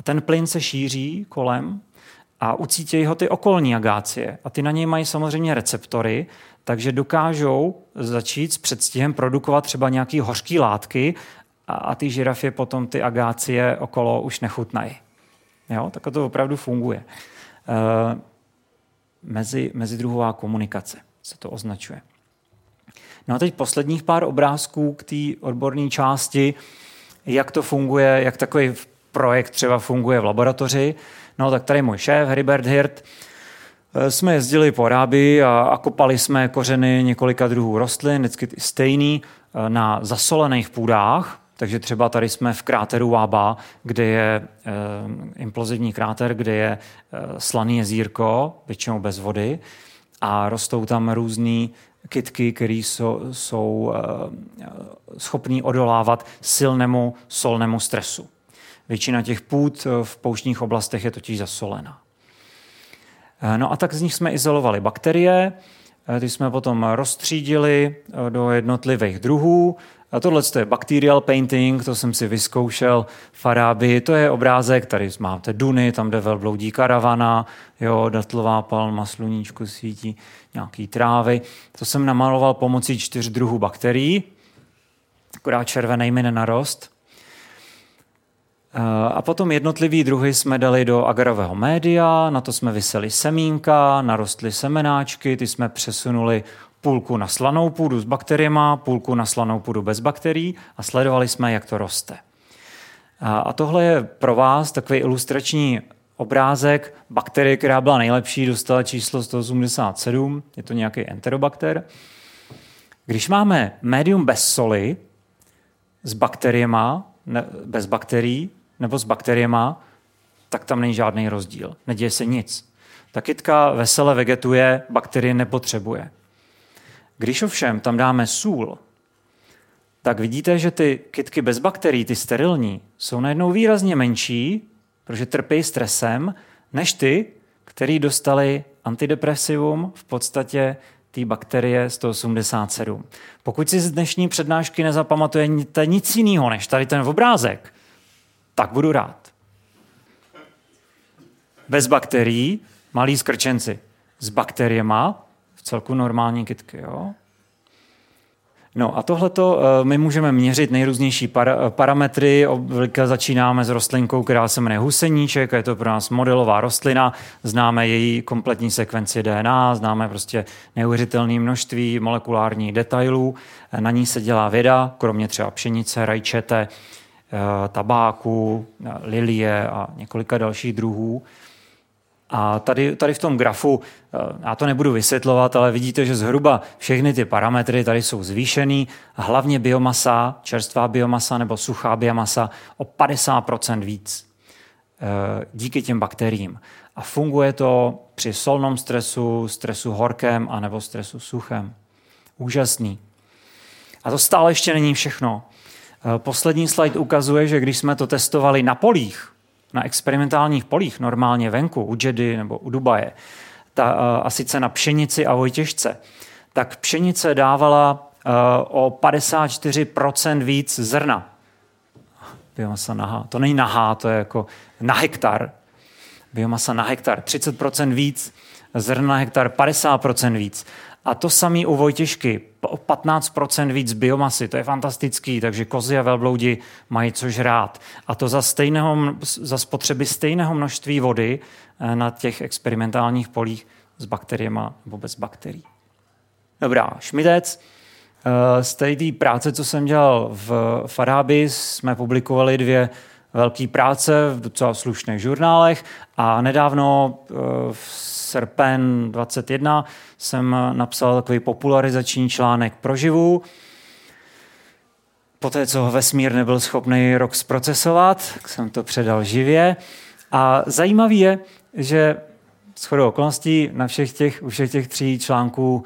A ten plyn se šíří kolem a ucítějí ho ty okolní agácie. A ty na něj mají samozřejmě receptory, takže dokážou začít s předstihem produkovat třeba nějaké hořké látky a, a ty žirafy potom ty agácie okolo už nechutnají. Jo, tak to opravdu funguje. E, mezi, mezidruhová komunikace se to označuje. No a teď posledních pár obrázků k té odborné části, jak to funguje, jak takový projekt třeba funguje v laboratoři. No tak tady můj šéf, Heribert Hirt, eh, jsme jezdili po Arábii a, a kopali jsme kořeny několika druhů rostlin, vždycky stejný, eh, na zasolených půdách, Takže třeba tady jsme v kráteru Waba, kde je e, implozivní kráter, kde je e, slaný jezírko, většinou bez vody, a rostou tam různé kytky, které jsou, jsou e, schopné odolávat silnému solnému stresu. Většina těch půd v pouštních oblastech je totiž zasolena. No a tak z nich jsme izolovali bakterie, ty jsme potom rozstřídili do jednotlivých druhů a tohle je Bacterial Painting, to jsem si vyzkoušel v Arábii. To je obrázek, tady máte duny, tam jde velbloudí karavana, jo, datlová palma, sluníčko svítí, nějaký trávy. To jsem namaloval pomocí čtyř druhů bakterií, akorát červený mi nenarost. A potom jednotlivý druhy jsme dali do agarového média, na to jsme vyseli semínka, narostly semenáčky, ty jsme přesunuli půlku na slanou půdu s bakteriema, půlku na slanou půdu bez bakterií a sledovali jsme, jak to roste. A tohle je pro vás takový ilustrační obrázek bakterie, která byla nejlepší, dostala číslo 187, je to nějaký enterobakter. Když máme médium bez soli, s bakteriema, ne, bez bakterií, nebo s bakteriema, tak tam není žádný rozdíl. Neděje se nic. Ta kytka vesele vegetuje, bakterie nepotřebuje. Když ovšem tam dáme sůl, tak vidíte, že ty kytky bez bakterií, ty sterilní, jsou najednou výrazně menší, protože trpí stresem, než ty, který dostali antidepresivum v podstatě té bakterie 187. Pokud si z dnešní přednášky nezapamatujete nic jiného než tady ten obrázek, tak budu rád. Bez bakterií malí skrčenci. S bakteriema v celku normální kytky. Jo? No a tohleto eh, my můžeme měřit nejrůznější para, parametry. Obvykle začínáme s rostlinkou, která se jmenuje huseníček, je to pro nás modelová rostlina, známe její kompletní sekvenci DNA, známe prostě neuvěřitelné množství molekulárních detailů. Na ní se dělá věda, kromě třeba pšenice, rajčete, eh, tabáku, lilie a několika dalších druhů. A tady, tady v tom grafu, eh, já to nebudu vysvětlovat, ale vidíte, že zhruba všechny ty parametry tady jsou zvýšený. Hlavně biomasa, čerstvá biomasa nebo suchá biomasa o 50% víc eh, díky těm bakteriím. A funguje to při solnom stresu, stresu horkém a nebo stresu suchem. Úžasný. A to stále ještě není všechno. Eh, poslední slide ukazuje, že když jsme to testovali na polích, na experimentálních polích, normálně venku, u Jedy nebo u Dubaje, ta, a sice na pšenici a vojtěžce, tak pšenice dávala o 54% víc zrna. Biomasa nahá. To není nahá, to je jako na hektar. Biomasa na hektar. 30% víc, zrna na hektar 50% víc. A to samé u Vojtěžky, o 15% víc biomasy, to je fantastický, takže kozy a velbloudi mají co žrát. A to za, stejného, za spotřeby stejného množství vody eh, na těch experimentálních polích s bakteriemi nebo bez bakterií. Dobrá, šmitec. Eh, z té práce, co jsem dělal v Farábi, jsme publikovali dvě velké práce v docela slušných žurnálech a nedávno eh, v srpen 21 jsem napsal takový popularizační článek pro živu. Poté, co vesmír nebyl schopný rok zprocesovat, tak jsem to předal živě. A zajímavé je, že shodou okolností na všech těch, u všech těch tří článků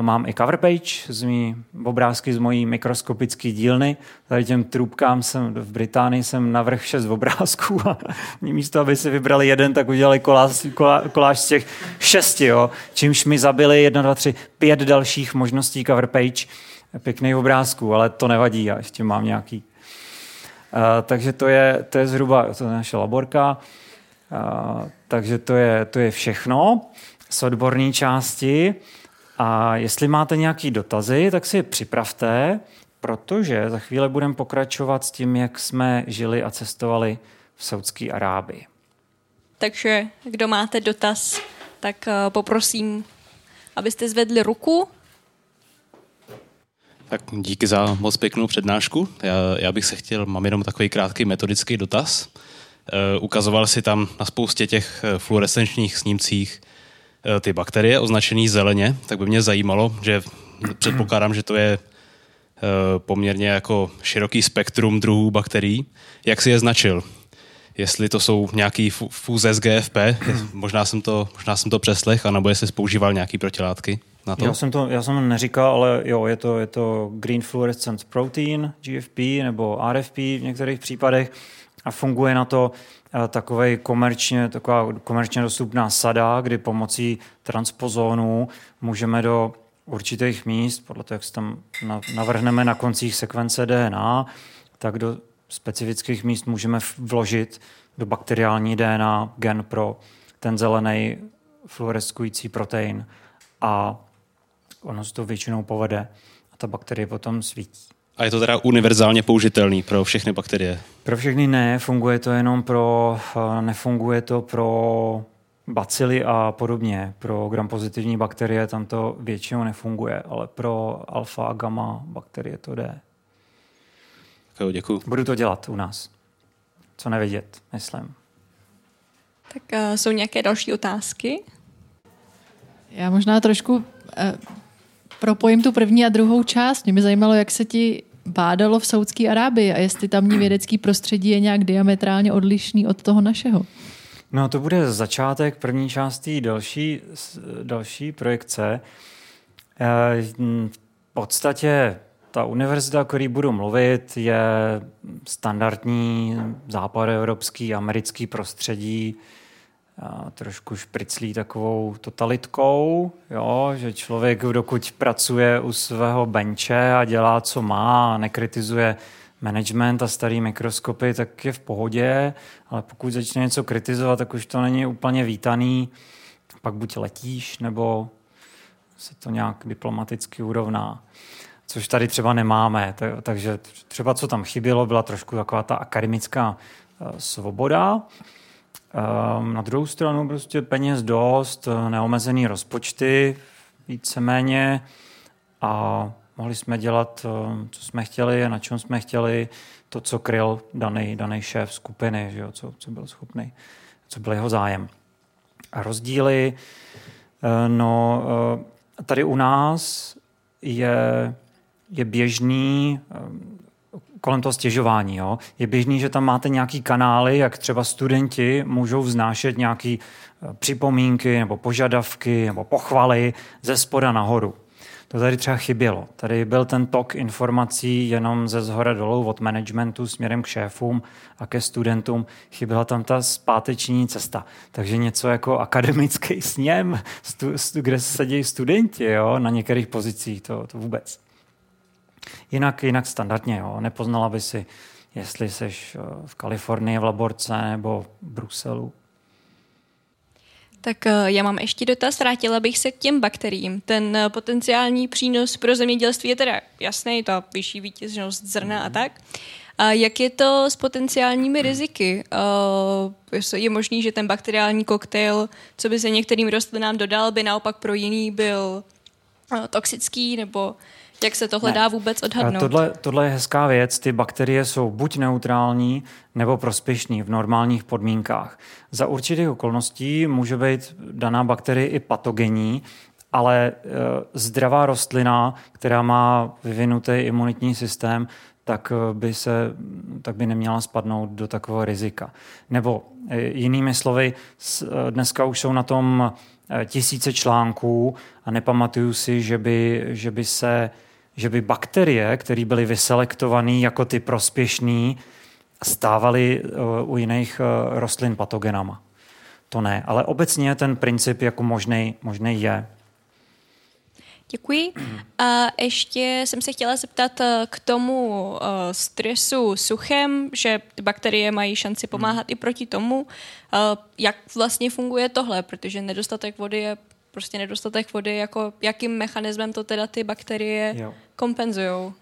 mám i cover page, z mý, obrázky z mojí mikroskopické dílny. Tady těm trubkám jsem v Británii jsem navrh šest obrázků a [laughs] místo, aby si vybrali jeden, tak udělali koláž, koláž z těch šesti, jo. čímž mi zabili jedna, dva, tři, pět dalších možností cover page pěkných obrázků, ale to nevadí, já ještě mám nějaký. Uh, takže to je, to je zhruba, to je naše laborka, uh, takže to je, to je všechno z odborné části. A jestli máte nějaké dotazy, tak si je připravte, protože za chvíli budeme pokračovat s tím, jak jsme žili a cestovali v Saudské Arábii. Takže kdo máte dotaz, tak eh, poprosím, abyste zvedli ruku. Tak díky za moc pěknou přednášku. Já, já bych se chtěl, mám jenom takový krátký metodický dotaz. Uh, ukazoval si tam na spoustě těch eh, fluorescenčních snímcích ty bakterie označené zeleně, tak by mě zajímalo, že předpokládám, že to je poměrně jako široký spektrum druhů bakterií. Jak si je značil? Jestli to jsou nějaký fúze z GFP, možná jsem to, možná jsem to přeslech, anebo jestli používal nějaký protilátky na to? Já jsem to, já jsem neříkal, ale jo, je to, je to Green Fluorescent Protein, GFP nebo RFP v některých případech a funguje na to eh, takový komerčně, taková komerčně dostupná sada, kdy pomocí transpozónů můžeme do určitých míst, podle toho, jak se tam navrhneme na koncích sekvence DNA, tak do specifických míst můžeme vložit do bakteriální DNA gen pro ten zelený fluoreskující protein a ono se to většinou povede a ta bakterie potom svítí. A je to teda univerzálně použitelný pro všechny bakterie? Pro všechny ne, funguje to jenom pro, nefunguje to pro bacily a podobně. Pro gram pozitivní bakterie tam to většinou nefunguje, ale pro alfa a gamma bakterie to jde. Jo, děkuji. Budu to dělat u nás. Co nevidět, myslím. Tak uh, jsou nějaké další otázky? Já možná trošku uh, propojím tu první a druhou část. Mě by zajímalo, jak se ti bádalo v Saudské Arábii a jestli tamní vědecký prostředí je nějak diametrálně odlišný od toho našeho. No to bude začátek první části další, další projekce. Eh, v podstatě ta univerzita, o které budu mluvit, je standardní západoevropský, americký prostředí, trošku špriclí takovou totalitkou, jo, že člověk, dokud pracuje u svého benče a dělá, co má, a nekritizuje management a starý mikroskopy, tak je v pohodě, ale pokud začne něco kritizovat, tak už to není úplně vítaný. Pak buď letíš, nebo se to nějak diplomaticky urovná což tady třeba nemáme. Takže třeba co tam chybělo, byla trošku taková ta akademická eh, svoboda. Ehm, na druhou stranu prostě peněz dost, eh, neomezený rozpočty víceméně a mohli jsme dělat, eh, co jsme chtěli, na čem jsme chtěli, to, co kryl daný, daný šéf skupiny, že jo, co, co byl schopný, co byl jeho zájem. A rozdíly, no tady u nás je je běžný ehm, kolem toho stěžování. Jo? Je běžný, že tam máte nějaký kanály, jak třeba studenti můžou vznášet nějaké eh, připomínky nebo požadavky nebo pochvaly ze spoda nahoru. To tady třeba chybělo. Tady byl ten tok informací jenom ze zhora dolů od managementu směrem k šéfům a ke studentům. Chyběla tam ta zpáteční cesta. Takže něco jako akademický sněm, stu, stu, kde sedí studenti jo, na některých pozicích, to, to vůbec. Jinak, jinak standardně, jo. nepoznala by si, jestli jsi eh, v Kalifornii v laborce nebo v Bruselu. Tak eh, já mám ještě dotaz, vrátila bych se k těm bakteriím. Ten eh, potenciální přínos pro zemědělství je teda jasný, ta vyšší vítěznost zrna a mhm. tak. A jak je to s potenciálními riziky? Je možný, že ten bakteriální koktejl, co by se některým rostlinám dodal, by naopak pro jiný byl toxický, nebo jak se tohle ne. dá vůbec odhadnout? Tohle, tohle je hezká věc. Ty bakterie jsou buď neutrální nebo prospěšní v normálních podmínkách. Za určitých okolností může být daná bakterie i patogenní, ale e, zdravá rostlina, která má vyvinutý imunitní systém, tak e, by, se, tak by neměla spadnout do takového rizika. Nebo e, jinými slovy, e, dneska už jsou na tom tisíce článků a nepamatuju si, že by, že by se že by bakterie, které byly vyselektované jako ty prospěšné, stávaly eh, u jiných eh, rostlin patogenama. To ne, ale obecně ten princip jako možný, možný je. Děkuji. A ještě jsem se chtěla zeptat eh, k tomu stresu suchem, že bakterie mají šanci pomáhat hmm. i proti tomu. Jak vlastně funguje tohle, protože nedostatek vody je prostě nedostatek vody, jako jakým mechanismem to teda ty bakterie kompenzují?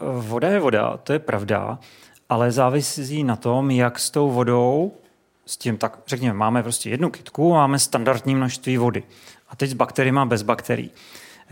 Voda je voda, to je pravda, ale závisí na tom, jak s tou vodou, s tím, tak řekněme, máme prostě jednu kytku, máme standardní množství vody. A teď s bakteriemi bez bakterií.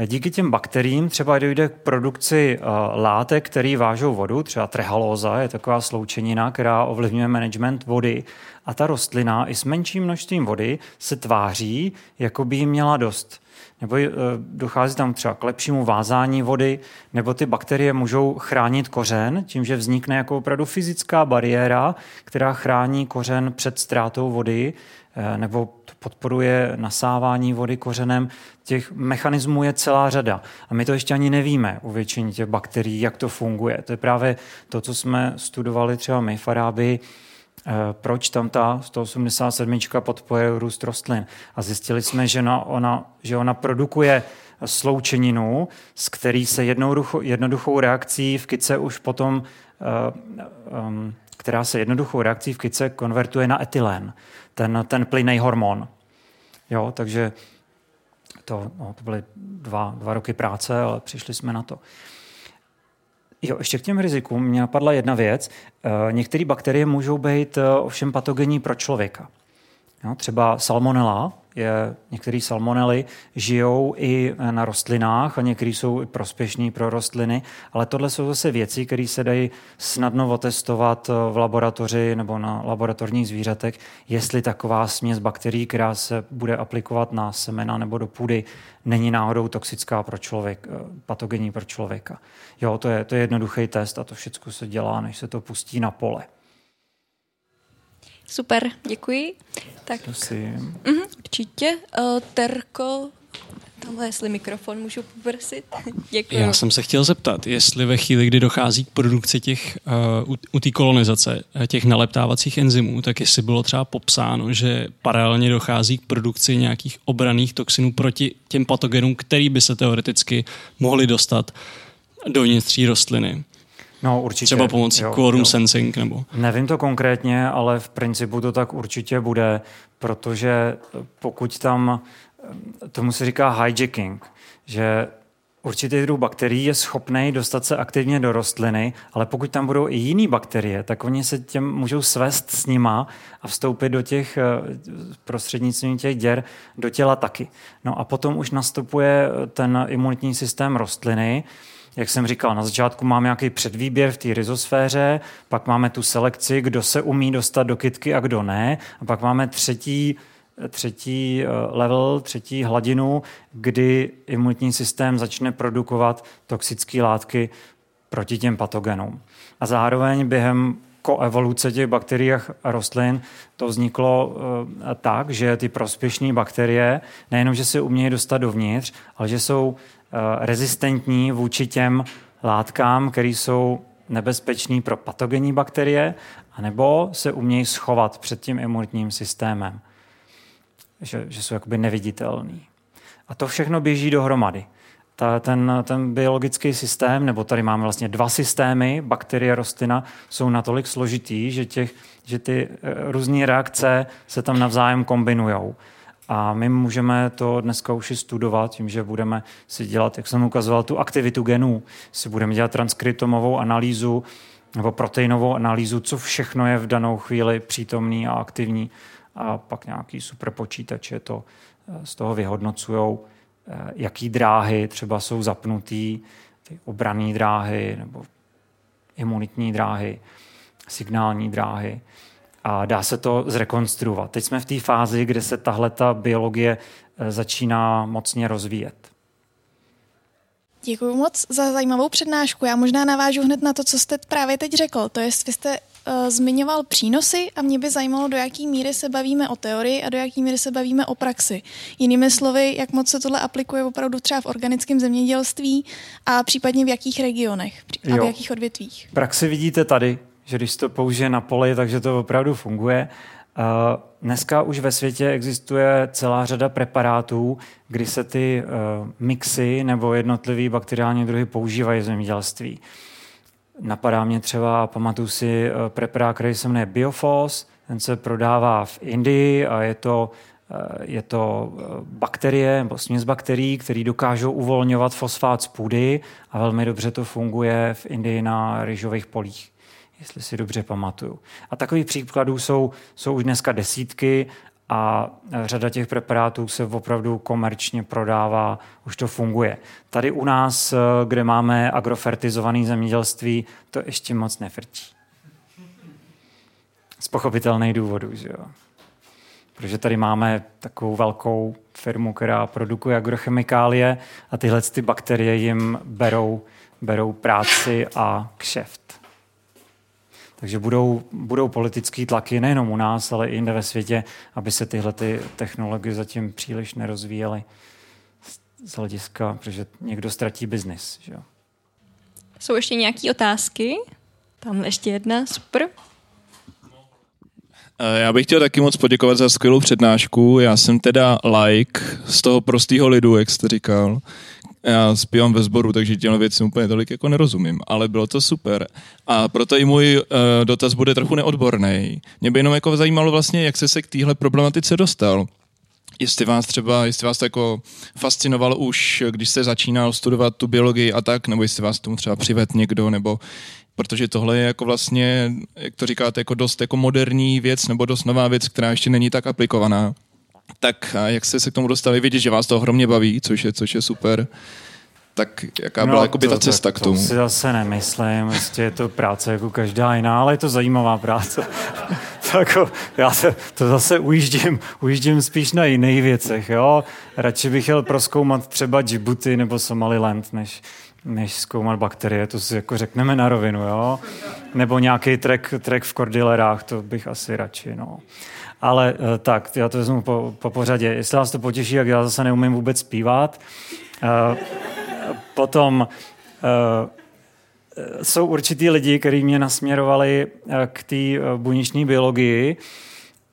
Díky těm bakteriím třeba dojde k produkci uh, látek, které vážou vodu, třeba trehalóza je taková sloučenina, která ovlivňuje management vody a ta rostlina i s menším množstvím vody se tváří, jako by jí měla dost. Nebo eh, dochází tam třeba k lepšímu vázání vody, nebo ty bakterie můžou chránit kořen tím, že vznikne jako opravdu fyzická bariéra, která chrání kořen před ztrátou vody, eh, nebo podporuje nasávání vody kořenem. Těch mechanismů je celá řada. A my to ještě ani nevíme u většiny těch bakterií, jak to funguje. To je právě to, co jsme studovali třeba my eh, proč tam ta 187 podporuje růst rostlin. A zjistili jsme, že ona, ona, že ona produkuje sloučeninu, z který se jednoduchou, jednoduchou reakcí v kyce už potom, um, která se jednoduchou reakcí v kyce konvertuje na etylén, ten, ten plynný hormon. Jo, takže to, no, to byly dva, dva roky práce, ale přišli jsme na to. Jo, ještě k těm rizikům mě napadla jedna věc. E, některé bakterie můžou být e, ovšem patogenní pro člověka. Jo, třeba salmonella, některé salmonely žijou i na rostlinách a některé jsou i prospěšní pro rostliny, ale tohle jsou zase věci, které se dají snadno otestovat v laboratoři nebo na laboratorních zvířatech, jestli taková směs bakterií, která se bude aplikovat na semena nebo do půdy, není náhodou toxická pro člověk, patogenní pro člověka. Jo, to je, to je jednoduchý test a to všechno se dělá, než se to pustí na pole. Super, děkuji. Tak, Prosím. Uh, určitě. Uh, Terko, tamhle, jestli mikrofon můžu poprosit. [laughs] Děkuji. Já jsem se chtěl zeptat, jestli ve chvíli, kdy dochází k produkci těch, uh, u, u té kolonizace, eh, těch naleptávacích enzymů, tak jestli bylo třeba popsáno, že paralelně dochází k produkci nějakých obraných toxinů proti těm patogenům, který by se teoreticky mohli dostat do vnitřní rostliny. No, určitě. Třeba pomocí jo, quorum jo. sensing nebo... Nevím to konkrétně, ale v principu to tak určitě bude, protože pokud tam, tomu se říká hijacking, že určitý druh bakterií je schopný dostat se aktivně do rostliny, ale pokud tam budou i jiné bakterie, tak oni se těm můžou svést s nima a vstoupit do těch prostřednictvím těch děr do těla taky. No a potom už nastupuje ten imunitní systém rostliny, jak jsem říkal, na začátku máme nějaký předvýběr v té rizosféře, pak máme tu selekci, kdo se umí dostat do kytky a kdo ne, a pak máme třetí třetí eh, level, třetí hladinu, kdy imunitní systém začne produkovat toxické látky proti těm patogenům. A zároveň během koevoluce těch bakterií a rostlin to vzniklo eh, tak, že ty prospěšné bakterie nejenom, že se umějí dostat dovnitř, ale že jsou rezistentní vůči těm látkám, které jsou nebezpečné pro patogenní bakterie, anebo se umějí schovat před tím imunitním systémem, že, že jsou jakoby neviditelný. A to všechno běží dohromady. Ta, ten, ten biologický systém, nebo tady máme vlastně dva systémy, bakterie, rostlina, jsou natolik složitý, že, těch, že ty eh, různé reakce se tam navzájem kombinují. A my můžeme to dneska už i studovat tím, že budeme si dělat, jak jsem ukazoval, tu aktivitu genů. Si budeme dělat transkriptomovou analýzu nebo proteinovou analýzu, co všechno je v danou chvíli přítomný a aktivní. A pak nějaký superpočítače to eh, z toho vyhodnocují, eh, jaký dráhy třeba jsou zapnutý, ty obrané dráhy nebo imunitní dráhy, signální dráhy a dá se to zrekonstruovat. Teď jsme v té fázi, kde se tahle ta biologie eh, začíná mocně rozvíjet. Děkuji moc za zajímavou přednášku. Já možná navážu hned na to, co jste právě teď řekl. To je, vy jste uh, zmiňoval přínosy a mě by zajímalo, do jaký míry se bavíme o teorii a do jaký míry se bavíme o praxi. Jinými slovy, jak moc se tohle aplikuje opravdu třeba v organickém zemědělství a případně v jakých regionech a v jakých odvětvích. Praxi vidíte tady že když to použije na poli, takže to opravdu funguje. Dneska už ve světě existuje celá řada preparátů, kdy se ty e, mixy nebo jednotlivé bakteriální druhy používají v zemědělství. Napadá mě třeba, pamatuju si, e, preparát, který se jmenuje Biofos, ten se prodává v Indii a je to, je to bakterie nebo směs bakterií, které dokážou uvolňovat fosfát z půdy a velmi dobře to funguje v Indii na ryžových polích jestli si dobře pamatuju. A takových příkladů jsou, jsou už dneska desítky a řada těch preparátů se opravdu komerčně prodává, už to funguje. Tady u nás, kde máme agrofertizované zemědělství, to ještě moc nefrčí. Z pochopitelných důvodů, že jo. protože tady máme takovou velkou firmu, která produkuje agrochemikálie a tyhle ty bakterie jim berou, berou práci a kšeft. Takže budou, budou politické tlaky nejenom u nás, ale i jinde ve světě, aby se tyhle ty technologie zatím příliš nerozvíjely z hlediska, protože někdo ztratí biznis. Že? Jsou ještě nějaké otázky? Tam ještě jedna, super. Eh, já bych chtěl taky moc poděkovat za skvělou přednášku. Já jsem teda like z toho prostého lidu, jak jste říkal. Já zpívám ve sboru, takže těm věcem úplně tolik jako nerozumím, ale bylo to super. A proto i můj uh, dotaz bude trochu neodborný. Mě by jenom jako zajímalo vlastně, jak jste se k téhle problematice dostal. Jestli vás třeba, jestli vás to jako fascinovalo už, když jste začínal studovat tu biologii a tak, nebo jestli vás tomu třeba přived někdo, nebo protože tohle je jako vlastně, jak to říkáte, jako dost jako moderní věc nebo dost nová věc, která ještě není tak aplikovaná. Tak jak jste se k tomu dostali, vidět, že vás to ohromně baví, což je, což je super. Tak jaká byla no, jako by ta cesta to, k tomu? To si zase nemyslím, prostě je to práce jako každá jiná, ale je to zajímavá práce. [laughs] tak já se, to zase ujíždím, ujíždím spíš na jiných věcech, jo. Radši bych jel proskoumat třeba Djibouti nebo Somaliland, než, než zkoumat bakterie, to si jako řekneme na rovinu, jo? Nebo nějaký trek, trek v kordilerách, to bych asi radši, no. Ale eh, tak, já to vezmu po, po pořadě. Jestli vás to potěší, jak já zase neumím vůbec zpívat. Uh, potom uh, jsou určitý lidi, kteří mě nasměrovali k té buněčné biologii,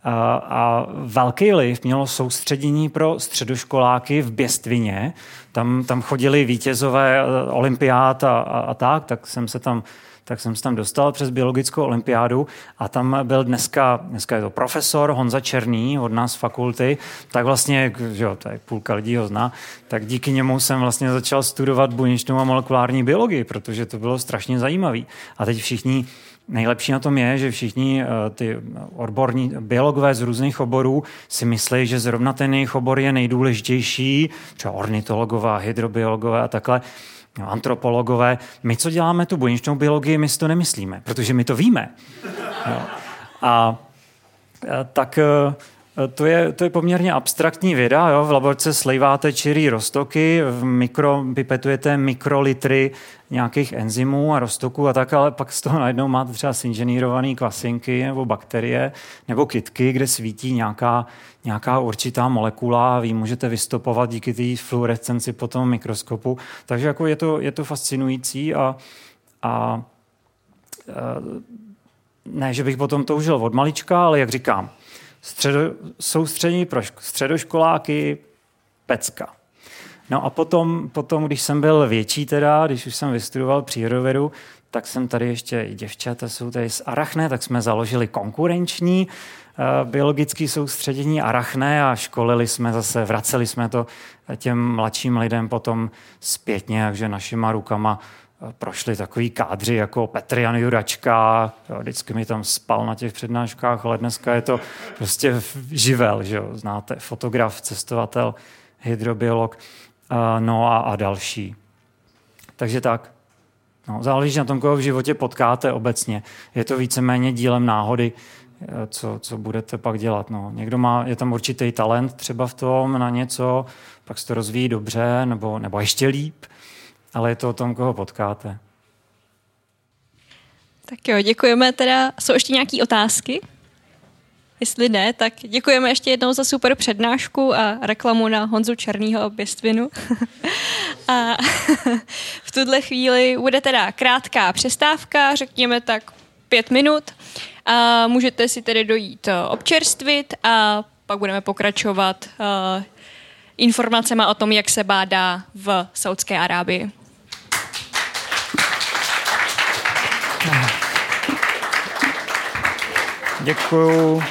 a, a velký liv mělo soustředění pro středoškoláky v Běstvině. Tam, tam chodili vítězové eh, olympiád a, a, a tak, tak jsem se tam tak jsem se tam dostal přes biologickou olympiádu a tam byl dneska, dneska je to profesor Honza Černý od nás z fakulty, tak vlastně, že jo, je půlka lidí ho zná, tak díky němu jsem vlastně začal studovat buněčnou a molekulární biologii, protože to bylo strašně zajímavé. A teď všichni Nejlepší na tom je, že všichni uh, ty odborní biologové z různých oborů si myslí, že zrovna ten jejich obor je nejdůležitější, třeba ornitologové, hydrobiologové a takhle, no, antropologové. My, co děláme tu buněčnou biologii, my si to nemyslíme, protože my to víme. Jo. A tak uh, Eh, to je, to je poměrně abstraktní věda. Jo? V laborce slejváte čirý roztoky, v mikro, pipetujete mikrolitry nějakých enzymů a roztoků a tak, ale pak z toho najednou máte třeba zinženýrované kvasinky nebo bakterie nebo kytky, kde svítí nějaká, nějaká určitá molekula a vy můžete vystopovat díky té fluorescenci po tom mikroskopu. Takže jako je, to, je to fascinující a, a, a ne, že bych potom toužil od malička, ale jak říkám, středo, soustředění pro středoškoláky, pecka. No a potom, potom, když jsem byl větší teda, když už jsem vystudoval přírodovědu, tak jsem tady ještě i děvčata jsou tady z Arachne, tak jsme založili konkurenční uh, biologické soustředění Arachne a školili jsme zase, vraceli jsme to těm mladším lidem potom zpětně, takže našima rukama prošli takový kádři jako Petr Jan Juračka, jo, vždycky mi tam spal na těch přednáškách, ale dneska je to prostě živel, že jo, znáte, fotograf, cestovatel, hydrobiolog, no a, a další. Takže tak. No, záleží na tom, koho v životě potkáte obecně. Je to víceméně dílem náhody, e, co, co budete pak dělat. No. Někdo má, je tam určitý talent třeba v tom na něco, pak se to rozvíjí dobře, nebo, nebo ještě líp ale je to o tom, koho potkáte. Tak jo, děkujeme teda. Jsou ještě nějaké otázky? Jestli ne, tak děkujeme ještě jednou za super přednášku a reklamu na Honzu Černýho Běstvinu. [laughs] a [laughs] v tuhle chvíli bude teda krátká přestávka, řekněme tak pět minut. A můžete si tedy dojít eh, občerstvit a pak budeme pokračovat uh, informacemi o tom, jak se bádá v Saudské Arábii. Děkuju.